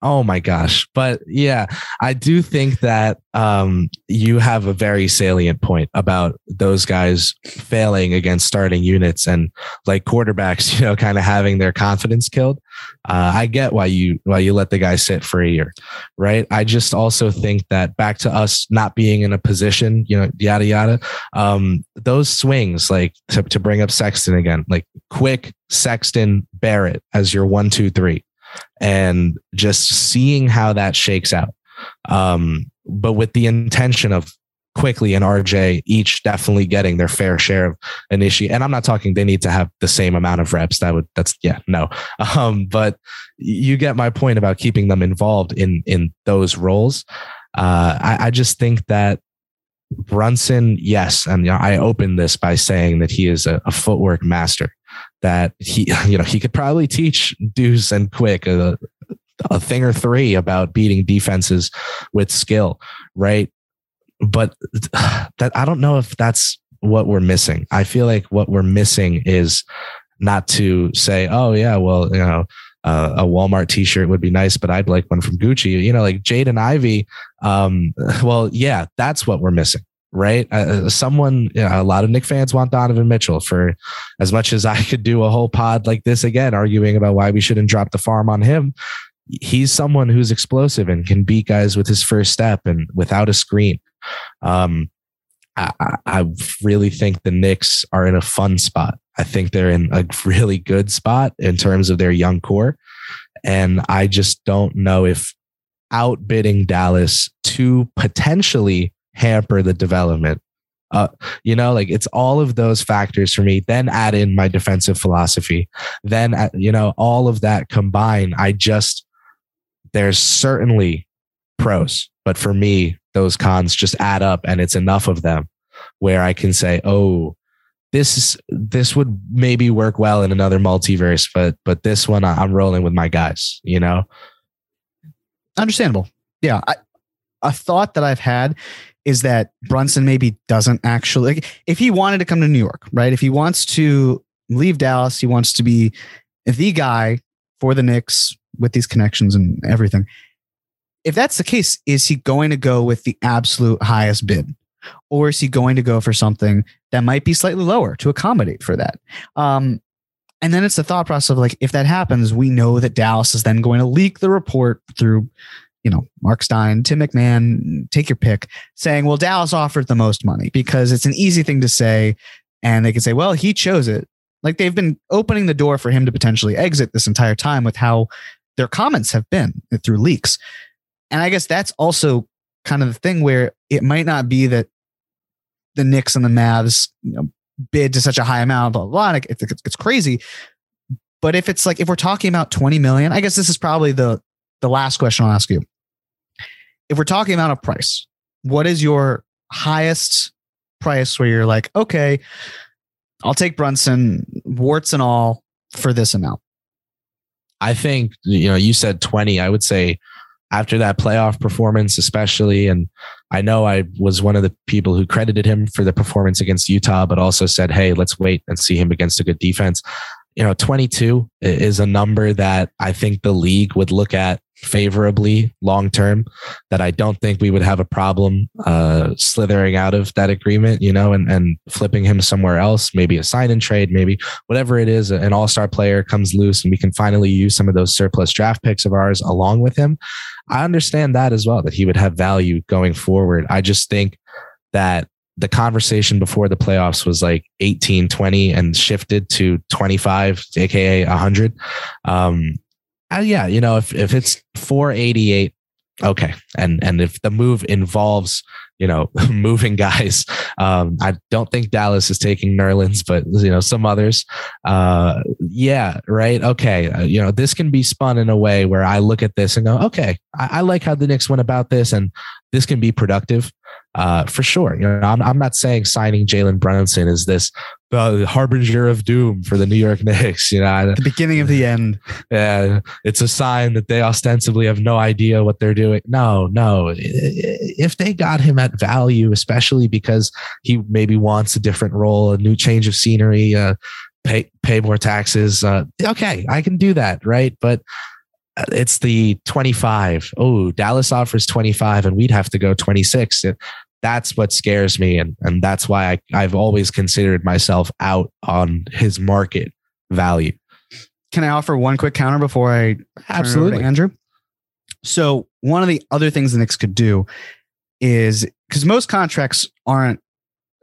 Oh my gosh. But yeah, I do think that um, you have a very salient point about those guys failing against starting units and like quarterbacks, you know, kind of having their confidence killed. Uh, I get why you why you let the guy sit for a year, right? I just also think that back to us not being in a position, you know, yada yada. Um, those swings, like to, to bring up Sexton again, like quick Sexton Barrett as your one, two, three and just seeing how that shakes out. Um, but with the intention of Quickley and RJ each definitely getting their fair share of initiate. And I'm not talking they need to have the same amount of reps. That would that's yeah, no. Um, but you get my point about keeping them involved in in those roles. Uh, I, I just think that Brunson, yes, and I opened this by saying that he is a, a footwork master. That he, you know, he could probably teach Deuce and Quick a, a thing or three about beating defenses with skill, right? But that I don't know if that's what we're missing. I feel like what we're missing is not to say, oh yeah, well, you know, uh, a Walmart T-shirt would be nice, but I'd like one from Gucci. You know, like Jaden Ivey. Um, well, yeah, that's what we're missing, right? Uh, someone, you know, a lot of Knick fans want Donovan Mitchell. For as much as I could do a whole pod like this again, arguing about why we shouldn't drop the farm on him. He's someone who's explosive and can beat guys with his first step and without a screen. Um, I, I- I really think the Knicks are in a fun spot. I think they're in a really good spot in terms of their young core. And I just don't know if outbidding Dallas to potentially hamper the development. Uh, you know, like it's all of those factors for me. Then add in my defensive philosophy. Then, uh, you know, all of that combined, I just, there's certainly pros, but for me, those cons just add up and it's enough of them where I can say, oh, this this would maybe work well in another multiverse, but but this one I'm rolling with my guys, you know. Understandable. Yeah, I, a thought that I've had is that Brunson maybe doesn't actually like, if he wanted to come to New York, right? If he wants to leave Dallas, he wants to be the guy for the Knicks with these connections and everything. If that's the case, is he going to go with the absolute highest bid? Or is he going to go for something that might be slightly lower to accommodate for that? Um, and then it's the thought process of like, if that happens, we know that Dallas is then going to leak the report through, you know, Mark Stein, Tim McMahon, take your pick, saying, well, Dallas offered the most money because it's an easy thing to say. And they can say, well, he chose it. Like they've been opening the door for him to potentially exit this entire time with how their comments have been through leaks. And I guess that's also kind of the thing where it might not be that the Knicks and the Mavs you know, bid to such a high amount, blah, blah, blah. It's, it's crazy. But if it's like, if we're talking about 20 million, I guess this is probably the, the last question I'll ask you. If we're talking about a price, what is your highest price where you're like, okay, I'll take Brunson, warts and all, for this amount? I think, you know, you said 20. I would say after that playoff performance, especially, and I know I was one of the people who credited him for the performance against Utah, but also said, hey, let's wait and see him against a good defense. You know, 22 is a number that I think the league would look at favorably long term that I don't think we would have a problem uh, slithering out of that agreement, you know, and, and flipping him somewhere else, maybe a sign and trade, maybe whatever it is, an all star player comes loose and we can finally use some of those surplus draft picks of ours along with him. I understand that as well, that he would have value going forward. I just think that the conversation before the playoffs was like 18, 20 and shifted to 25, aka 100. Um, uh, yeah, you know, if if it's 488, okay, and and if the move involves you know moving guys, um, I don't think Dallas is taking Nerlens, but you know some others. Uh, yeah, right. Okay, uh, you know this can be spun in a way where I look at this and go, okay, I, I like how the Knicks went about this, and this can be productive uh, for sure. You know, I'm, I'm not saying signing Jalen Brunson is this the harbinger of doom for the New York Knicks. You know, the beginning of the end. Yeah, it's a sign that they ostensibly have no idea what they're doing. No, no. If they got him at value, especially because he maybe wants a different role, a new change of scenery, uh, pay pay more taxes. Uh, okay, I can do that, right? But uh, it's the 25. Oh, Dallas offers 25 and we'd have to go 26 that's what scares me and and that's why I, I've always considered myself out on his market value. Can I offer one quick counter before I absolutely Andrew? So one of the other things the Knicks could do is because most contracts aren't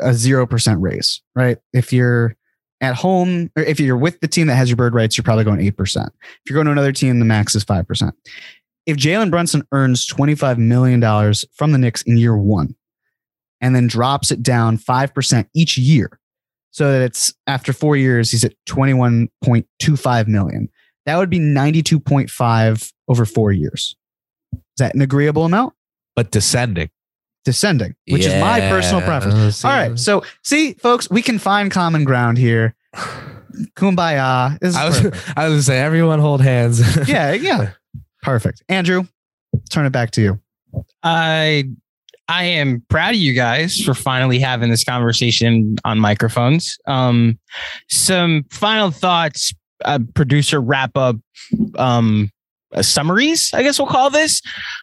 a zero percent raise, right? If you're at home or if you're with the team that has your bird rights, you're probably going eight percent. If you're going to another team, the max is five percent. If Jalen Brunson earns $25 million from the Knicks in year one, and then drops it down 5% each year. So that it's after four years, he's at 21.25 million. That would be 92.5 over four years. Is that an agreeable amount? But descending. Descending, which yeah. is my personal preference. All right. So, see, folks, we can find common ground here. Kumbaya. I was, I was going to say, everyone hold hands. yeah. Yeah. Perfect. Andrew, turn it back to you. I I am proud of you guys for finally having this conversation on microphones. Um, some final thoughts, uh, producer wrap up um, uh, summaries, I guess we'll call this.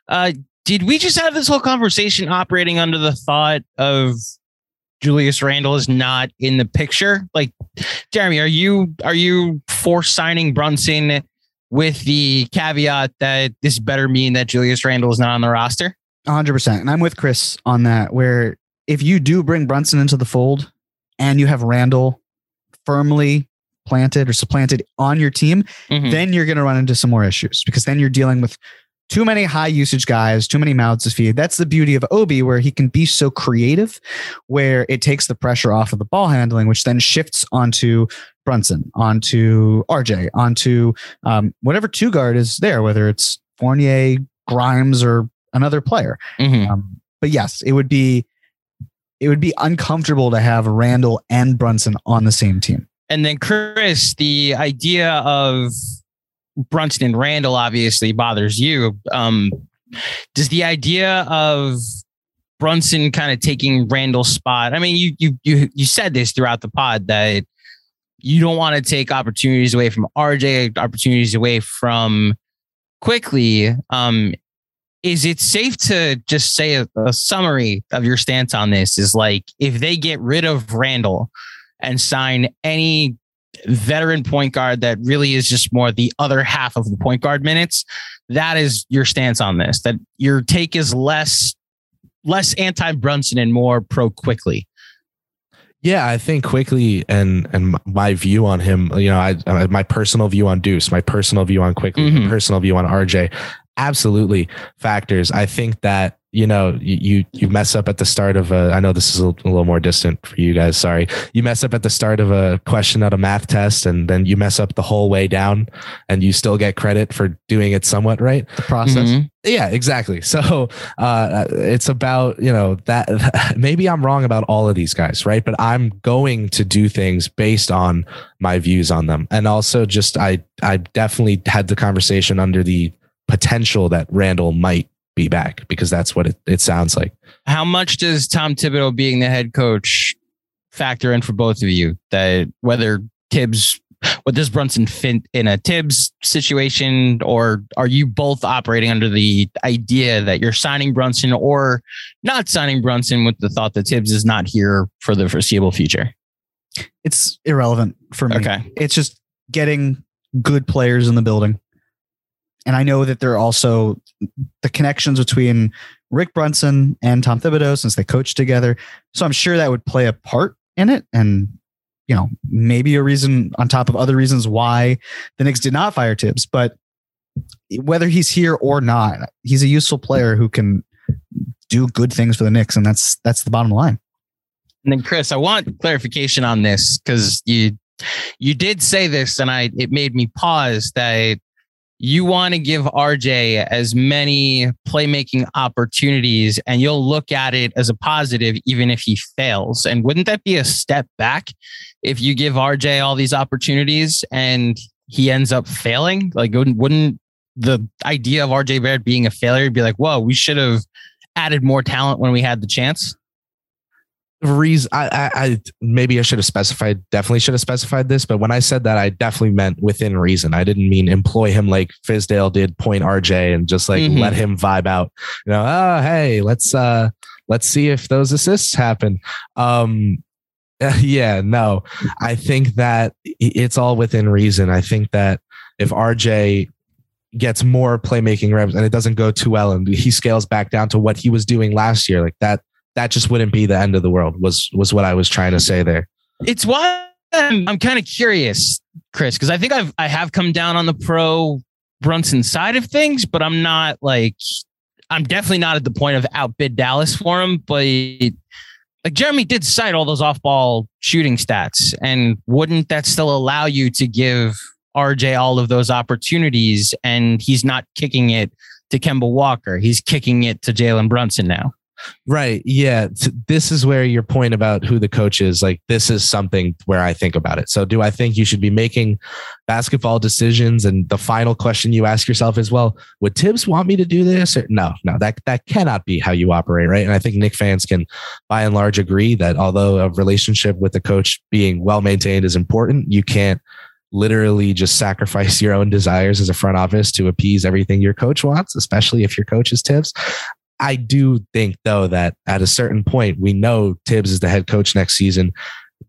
Uh, did we just have this whole conversation operating under the thought of Julius Randle is not in the picture? Like, Jeremy, are you are you for signing Brunson with the caveat that this better mean that Julius Randle is not on the roster? 100%. And I'm with Chris on that, where if you do bring Brunson into the fold and you have Randle firmly planted or supplanted on your team, mm-hmm. then you're going to run into some more issues because then you're dealing with too many high usage guys, too many mouths to feed. That's the beauty of Obi, where he can be so creative, where it takes the pressure off of the ball handling, which then shifts onto Brunson, onto RJ, onto um, whatever two guard is there, whether it's Fournier, Grimes, or another player. Mhm. Um, but yes, it would be it would be uncomfortable to have Randle and Brunson on the same team. And then Chris, the idea of Brunson and Randle obviously bothers you. Um, does the idea of Brunson kind of taking Randle's spot? I mean, you you you you said this throughout the pod that you don't want to take opportunities away from RJ, opportunities away from Quickley. Um, is it safe to just say a, a summary of your stance on this? Is like if they get rid of Randle and sign any veteran point guard that really is just more the other half of the point guard minutes, that is your stance on this. That your take is less less anti Brunson and more pro Quickley. Yeah, I think Quickley and and my view on him, you know, I, I my personal view on Deuce, my personal view on Quickley, Mhm. my personal view on RJ, absolutely factors. I think that you know you you- you mess up at the start of a. I know this is a, a little more distant for you guys. Sorry, you mess up at the start of a question at a math test, and then you mess up the whole way down, and you still get credit for doing it somewhat right. The process. Mhm. Yeah, exactly. So uh, it's about you know that maybe I'm wrong about all of these guys, right? But I'm going to do things based on my views on them, and also just I I definitely had the conversation under the potential that Randle might be back because that's what it, it sounds like. How much does Tom Thibodeau being the head coach factor in for both of you? That whether Thibs, what does Brunson fit in a Thibs situation, or are you both operating under the idea that you're signing Brunson or not signing Brunson with the thought that Thibs is not here for the foreseeable future? It's irrelevant for me. Okay. It's just getting good players in the building. And I know that there are also the connections between Rick Brunson and Tom Thibodeau since they coached together. So I'm sure that would play a part in it. And, you know, maybe a reason on top of other reasons why the Knicks did not fire Thibs. But whether he's here or not, he's a useful player who can do good things for the Knicks. And that's that's the bottom line. And then Chris, I want clarification on this because you you did say this, and I it made me pause that you want to give RJ as many playmaking opportunities, and you'll look at it as a positive, even if he fails. And wouldn't that be a step back if you give RJ all these opportunities and he ends up failing? Like, wouldn't, the idea of RJ Barrett being a failure be like, whoa, we should have added more talent when we had the chance? Reason I, I I maybe I should have specified definitely should have specified this, but when I said that I definitely meant within reason. I didn't mean employ him like Fizdale did point RJ and just like Mhm. let him vibe out. You know, oh hey, let's uh let's see if those assists happen. Um yeah, no. I think that it's all within reason. I think that if RJ gets more playmaking reps and it doesn't go too well and he scales back down to what he was doing last year, like that that just wouldn't be the end of the world was was what I was trying to say there. it's why I'm, I'm kind of curious, Chris, because I think I've I have come down on the pro Brunson side of things, but I'm not like I'm definitely not at the point of outbid Dallas for him. But like Jeremy did cite all those off ball shooting stats, and wouldn't that still allow you to give RJ all of those opportunities? And he's not kicking it to Kemba Walker; he's kicking it to Jalen Brunson now. Right. Yeah. This is where your point about who the coach is like, this is something where I think about it. So, do I think you should be making basketball decisions? And the final question you ask yourself is, well, would Thibs want me to do this? Or no, no, that, that cannot be how you operate. Right. And I think Knick fans can by and large agree that although a relationship with the coach being well maintained is important, you can't literally just sacrifice your own desires as a front office to appease everything your coach wants, especially if your coach is Thibs. I do think though that at a certain point we know Thibs is the head coach next season.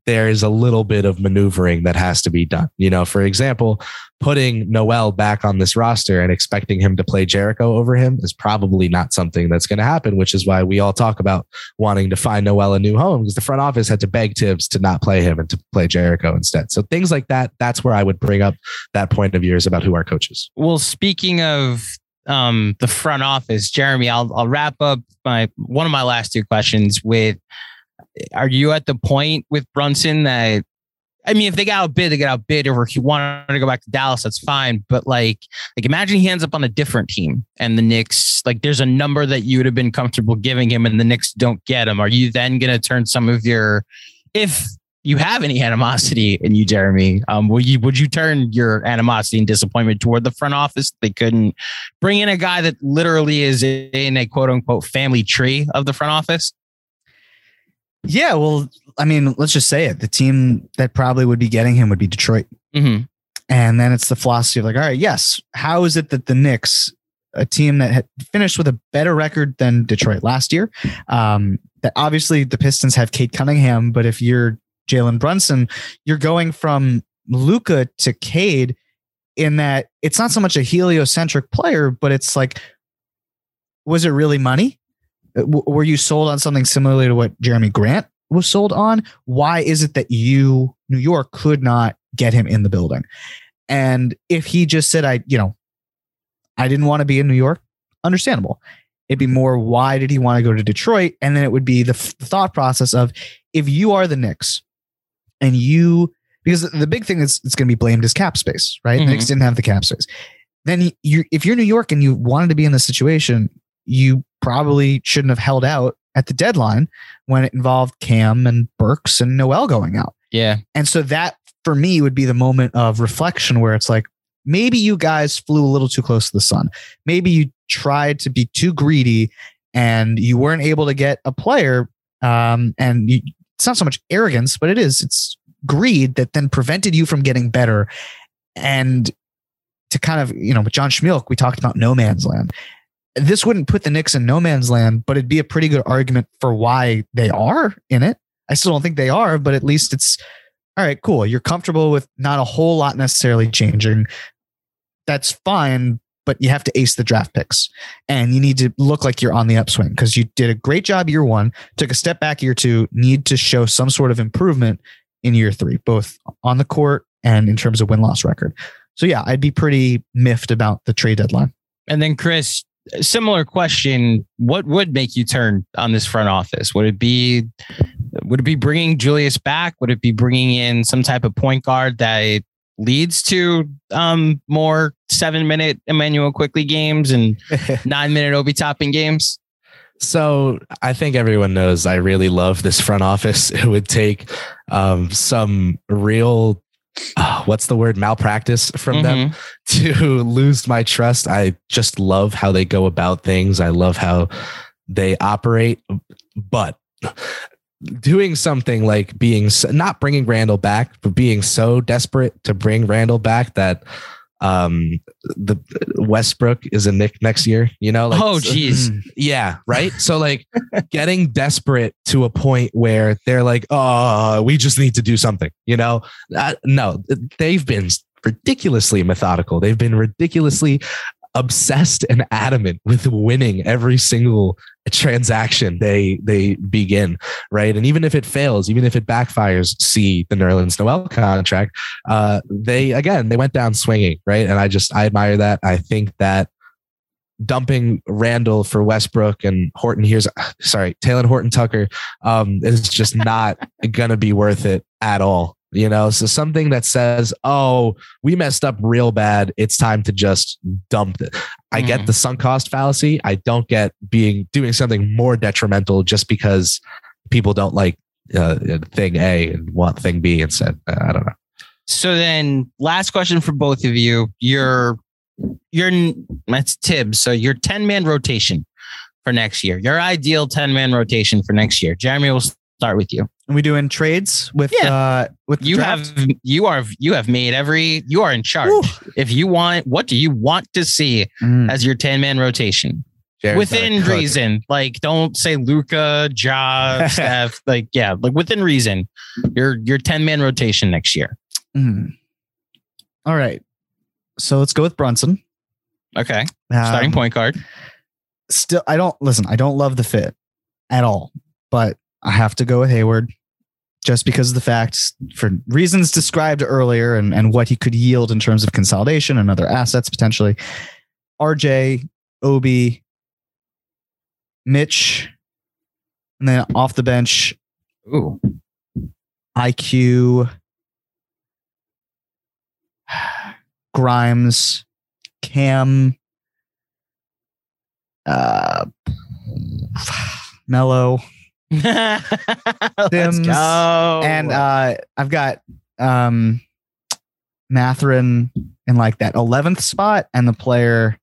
There is a little bit of maneuvering that has to be done. You know, for example, putting Noel back on this roster and expecting him to play Jericho over him is probably not something that's going to happen, which is why we all talk about wanting to find Noel a new home because the front office had to beg Thibs to not play him and to play Jericho instead. So things like that, that's where I would bring up that point of yours about who our coaches. Well, speaking of um, the front office, Jeremy, I'll I'll wrap up my one of my last two questions with: Are you at the point with Brunson that I mean, if they got outbid, they got outbid. Or if he wanted to go back to Dallas, that's fine. But like, like imagine he ends up on a different team and the Knicks, like, there's a number that you would have been comfortable giving him, and the Knicks don't get him. Are you then going to turn some of your, if you have any animosity in you, Jeremy, um, would you would you turn your animosity and disappointment toward the front office? They couldn't bring in a guy that literally is in a quote unquote family tree of the front office. Yeah, well, I mean, let's just say it. The team that probably would be getting him would be Detroit. Mm-hmm. And then it's the philosophy of like, all right, yes, how is it that the Knicks, a team that had finished with a better record than Detroit last year, um, that obviously the Pistons have Cade Cunningham, but if you're Jalen Brunson, you're going from Luka to Cade in that it's not so much a heliocentric player, but it's like, was it really money? Uh, w- Were you sold on something similarly to what Jerami Grant was sold on? Why is it that you, New York, could not get him in the building? And if he just said, I, you know, I didn't want to be in New York, understandable. It'd be more, why did he want to go to Detroit? And then it would be the f- thought process of if you are the Knicks and you, because the big thing is it's going to be blamed is cap space, right? Mhm. Knicks didn't have the cap space. Then you, if you're New York and you wanted to be in this situation, you probably shouldn't have held out at the deadline when it involved Cam and Burks and Noel going out. Yeah. And so that for me would be the moment of reflection where it's like, maybe you guys flew a little too close to the sun. Maybe you tried to be too greedy and you weren't able to get a player. Um, and you, it's not so much arrogance, but it is, it's greed that then prevented you from getting better. And to kind of, you know, with John Schmilk, we talked about no man's land. This wouldn't put the Knicks in no man's land, but it'd be a pretty good argument for why they are in it. I still don't think they are, but at least it's all right, cool. You're comfortable with not a whole lot necessarily changing. That's fine, but you have to ace the draft picks and you need to look like you're on the upswing because you did a great job year one, took a step back year two, need to show some sort of improvement in year three, both on the court and in terms of win loss record. So, yeah, I'd be pretty miffed about the trade deadline. And then Chris, similar question: What would make you turn on this front office? Would it be would it be bringing Julius back? Would it be bringing in some type of point guard that leads to um, more seven minute Immanuel Quickley games and nine minute Obi Toppin games? So I think everyone knows I really love this front office. It would take um, some real, uh, what's the word, malpractice from them Mhm. to lose my trust. I just love how they go about things. I love how they operate. But doing something like being not bringing Randle back, but being so desperate to bring Randle back that um the Westbrook is a Knick next year, you know? Like, oh, so- yeah, right. So like getting desperate to a point where they're like, "Oh, we just need to do something," you know? Uh, no, they've been ridiculously methodical. They've been ridiculously obsessed and adamant with winning every single transaction they they begin right? And even if it fails even if it backfires see the Nerlens Noel contract uh they again they went down swinging right? And I just I admire that. I think that dumping Randle for Westbrook and Horton here's sorry, Talen Horton Tucker um is just not gonna be worth it at all. You know, so something that says, "Oh, we messed up real bad. It's time to just dump it." I get Mhm. the sunk cost fallacy. I don't get being doing something more detrimental just because people don't like uh, thing A and want thing B instead. Uh, I don't know. So then, last question for both of you. Your your that's Thibs. So your ten man rotation for next year. Your ideal ten man rotation for next year. Jeremy, we'll start with you. And we doing trades with Yeah. uh with You draft? have you are you have made every you are in charge. Woo. If you want, what do you want to see Mm. as your ten man rotation Jared's within reason? Like, don't say Luka, Ja, Steph. Like, yeah, like within reason. Your your ten man rotation next year. Mm. All right. So let's go with Brunson. Okay, starting Um, point guard. Still, I don't listen. I don't love the fit at all, but I have to go with Hayward just because of the fact, for reasons described earlier, and and what he could yield in terms of consolidation and other assets potentially. RJ, Obi, Mitch, and then off the bench, Ooh. IQ, Grimes, Cam, uh, Mello, Sims, go. and uh, I've got um, Mathurin in like that 11th spot, and the player,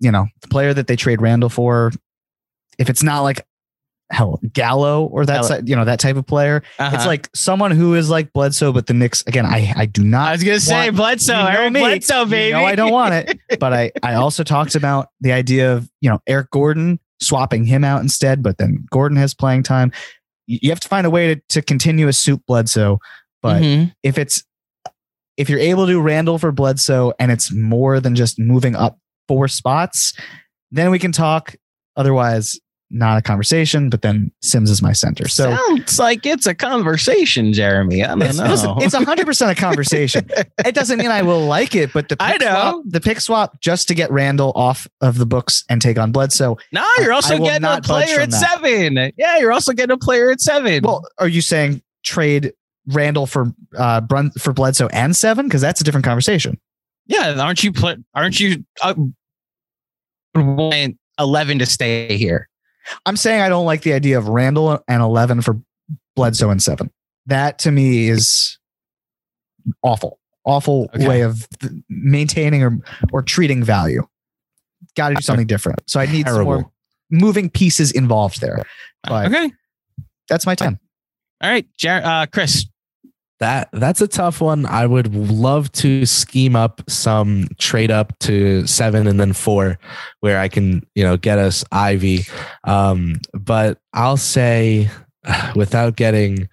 you know, the player that they trade Randle for, if it's not like hell Gallo or that Gallo. si- you know that type of player, Uh-huh. it's like someone who is like Bledsoe, but the Knicks again. I I do not. I was gonna say Bledsoe, you know Eric me. Bledsoe, baby. You know I don't want it, but I I also talked about the idea of you know Eric Gordon swapping him out instead, but then Gordon has playing time. You have to find a way to, to continue a soup Bledsoe, but Mhm. if it's if you're able to do Randle for Bledsoe and it's more than just moving up four spots, then we can talk. Otherwise, not a conversation. But then Sims is my center, so. sounds like it's a conversation, Jeremy. I don't It's, know. listen, it's hundred percent a conversation. it doesn't mean I will like it, but the pick I know. swap, the pick swap just to get Randle off of the books and take on Bledsoe. no, you're also I will getting a player at that. seven. Yeah, you're also getting a player at seven. Well, are you saying trade Randle for uh Brun- for Bledsoe and seven? Because that's a different conversation. yeah, aren't you? Pl- aren't you? Uh, eleven to stay here. I'm saying I don't like the idea of Randle and eleven for Bledsoe and seven. That to me is awful, awful Okay. way of maintaining or or treating value. Got to do something different. So I need some more moving pieces involved there. But Okay, that's my ten. all right, Jer- uh, Chris. That that's a tough one. I would love to scheme up some trade up to seven and then four, where I can you know get us Ivey. Um, but I'll say, without getting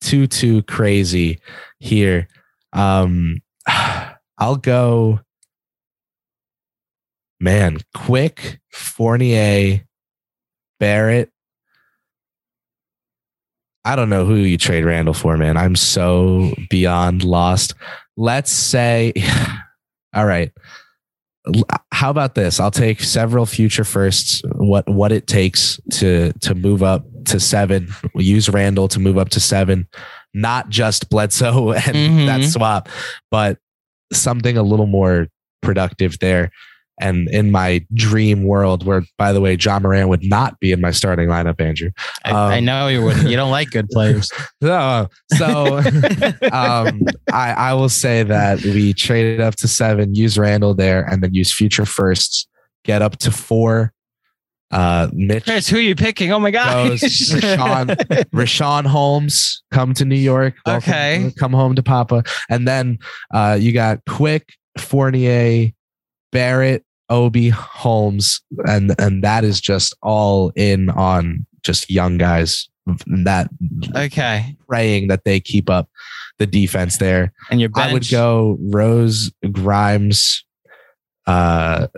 too too crazy here, um, I'll go. Man, quick Fournier, Barrett, I don't know who you trade Randle for, man. I'm so beyond lost. Let's say, all right. How about this? I'll take several future firsts. What what it takes to to move up to seven. We'll use Randle to move up to seven, not just Bledsoe and Mhm. that swap, but something a little more productive there. And in my dream world, where by the way, Ja Morant would not be in my starting lineup, Andrew. I, I Um, know you would. You don't like good players. so, so um, I, I will say that we traded up to seven, use Randle there, and then use future firsts, get up to four. Uh, Mitch Chris, who are you picking? Oh my god. Richaun, Richaun Holmes, come to New York. Welcome- Okay. Come home to Papa. And then uh, you got Quick, Fournier, Barrett, Obi, Holmes, and and that is just all in on just young guys. That okay. praying that they keep up the defense there. And your bench. I would go Rose, Grimes, uh,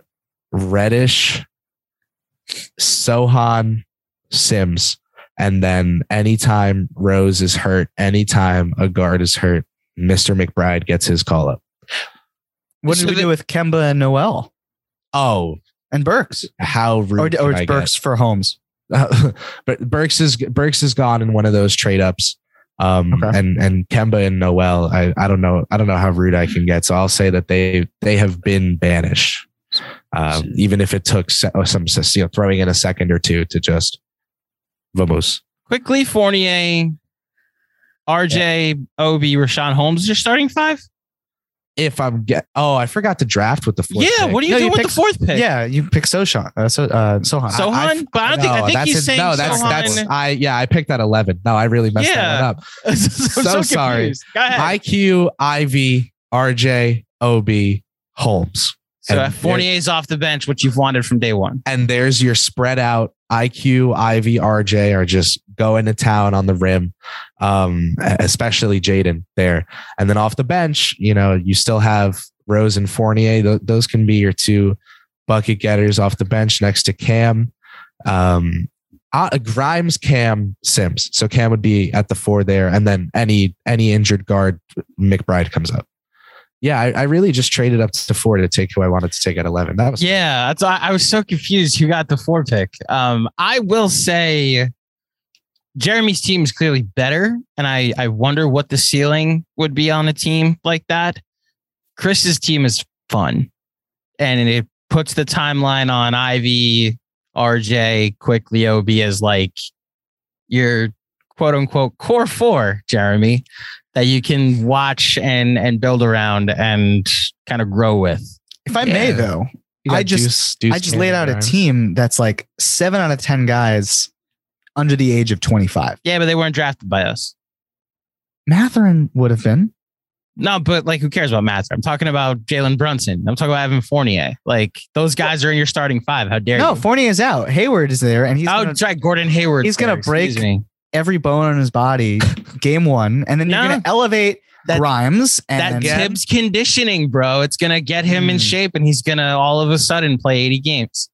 Reddish, Sochan, Sims. And then anytime Rose is hurt, anytime a guard is hurt, Mr. McBride gets his call up. What did So we the- do with Kemba and Noel Oh, and Burks? how rude. Or, or can I it's get? Burks for Holmes. but Burks is Burks is gone in one of those trade ups. Um, Okay. and and Kemba and Noel, I, I don't know I don't know how rude I can get, so I'll say that they they have been banished, um, even if it took some you know, throwing in a second or two to just vamos. Quickley Fournier, RJ, Obi, Richaun Holmes. is Your starting five. If I'm get oh I forgot to draft with the fourth. yeah. pick. What are you No, you with pick- the fourth pick? Yeah, you pick Sochan. Uh, so, uh, Sochan. Sochan, I- but I don't think I think he's a- saying no. That's Sochan. that's I yeah I picked that eleven. No, I really messed Yeah. that up. So sorry. Go ahead. IQ, Ivey, RJ, OB, Holmes. So Fournier's off the bench, which you've wanted from day one. and there's your spread out IQ, Ivey, RJ are just going to town on the rim, um, especially Jaden there. And then off the bench, you know, you still have Rose and Fournier. Th- those can be your two bucket getters off the bench next to Cam. Um, uh, Grimes, Cam, Sims. So Cam would be at the four there, and then any any injured guard, McBride comes up. Yeah, I, I really just traded up to four to take who I wanted to take at eleven. That was Yeah, I was so confused who got the four pick. Um, I will say Jeremy's team is clearly better, and I I wonder what the ceiling would be on a team like that. Chris's team is fun, and it puts the timeline on Ivey, RJ, Quickley OB as like your quote unquote core four, Jeremy, that you can watch and and build around and kind of grow with. If I may, though, I just- Deuce- Deuce I just laid out a team that's like seven out of 10 guys under the age of 25. Yeah, but they weren't drafted by us. Mathurin would have been. No, but like, who cares about Mather? I'm talking about Jalen Brunson. I'm talking about Evan Fournier. Like, those guys are in your starting five. How dare you No, you? Fournier is out. Hayward is there, and he's oh, gonna, that's right. Gordon Hayward. he's gonna break- every bone on his body game one, and then you're going to elevate That- Grimes that and Thibs conditioning, bro. It's gonna get him in Hmm. shape, and he's gonna all of a sudden play 80 games.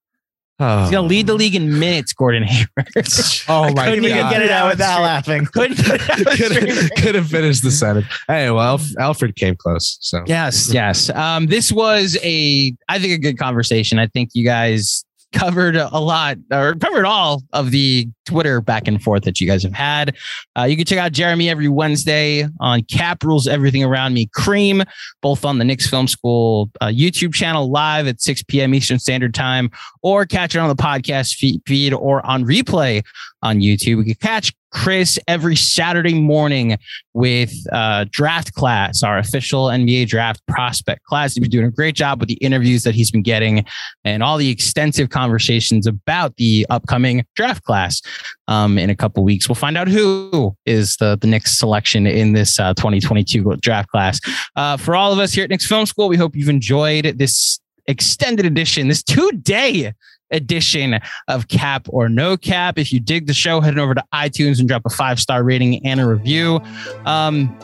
Oh, He's gonna lead the league in minutes. Gordon Hayward. Oh my god. couldn't even get it out without straight. laughing. Couldn't get it out could could have finished the sentence. Hey, well, Alf- Alfred came close. So Yes, yes. Um, this was a, I think, a good conversation. I think you guys covered a lot or covered all of the Twitter back and forth that you guys have had. Uh, you can check out Jeremy every Wednesday on Cap Rules Everything Around Me Cream, both on the Knicks Film School uh, YouTube channel live at 6 p.m. Eastern Standard Time, or catch it on the podcast feed, or on replay on YouTube. We can catch Chris every Saturday morning with uh, Draft Class, our official NBA draft prospect class. He's been doing a great job with the interviews that he's been getting and all the extensive conversations about the upcoming draft class. Um, in a couple weeks, we'll find out who is the, the next selection in this uh, 2022 draft class. Uh, for all of us here at Knicks Film School, we hope you've enjoyed this extended edition, this two day edition of Cap or No Cap. If you dig the show, head over to iTunes and drop a five star rating and a review. Um,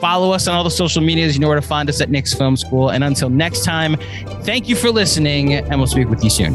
follow us on all the social medias. You know where to find us at Knicks Film School. And until next time, thank you for listening, and we'll speak with you soon.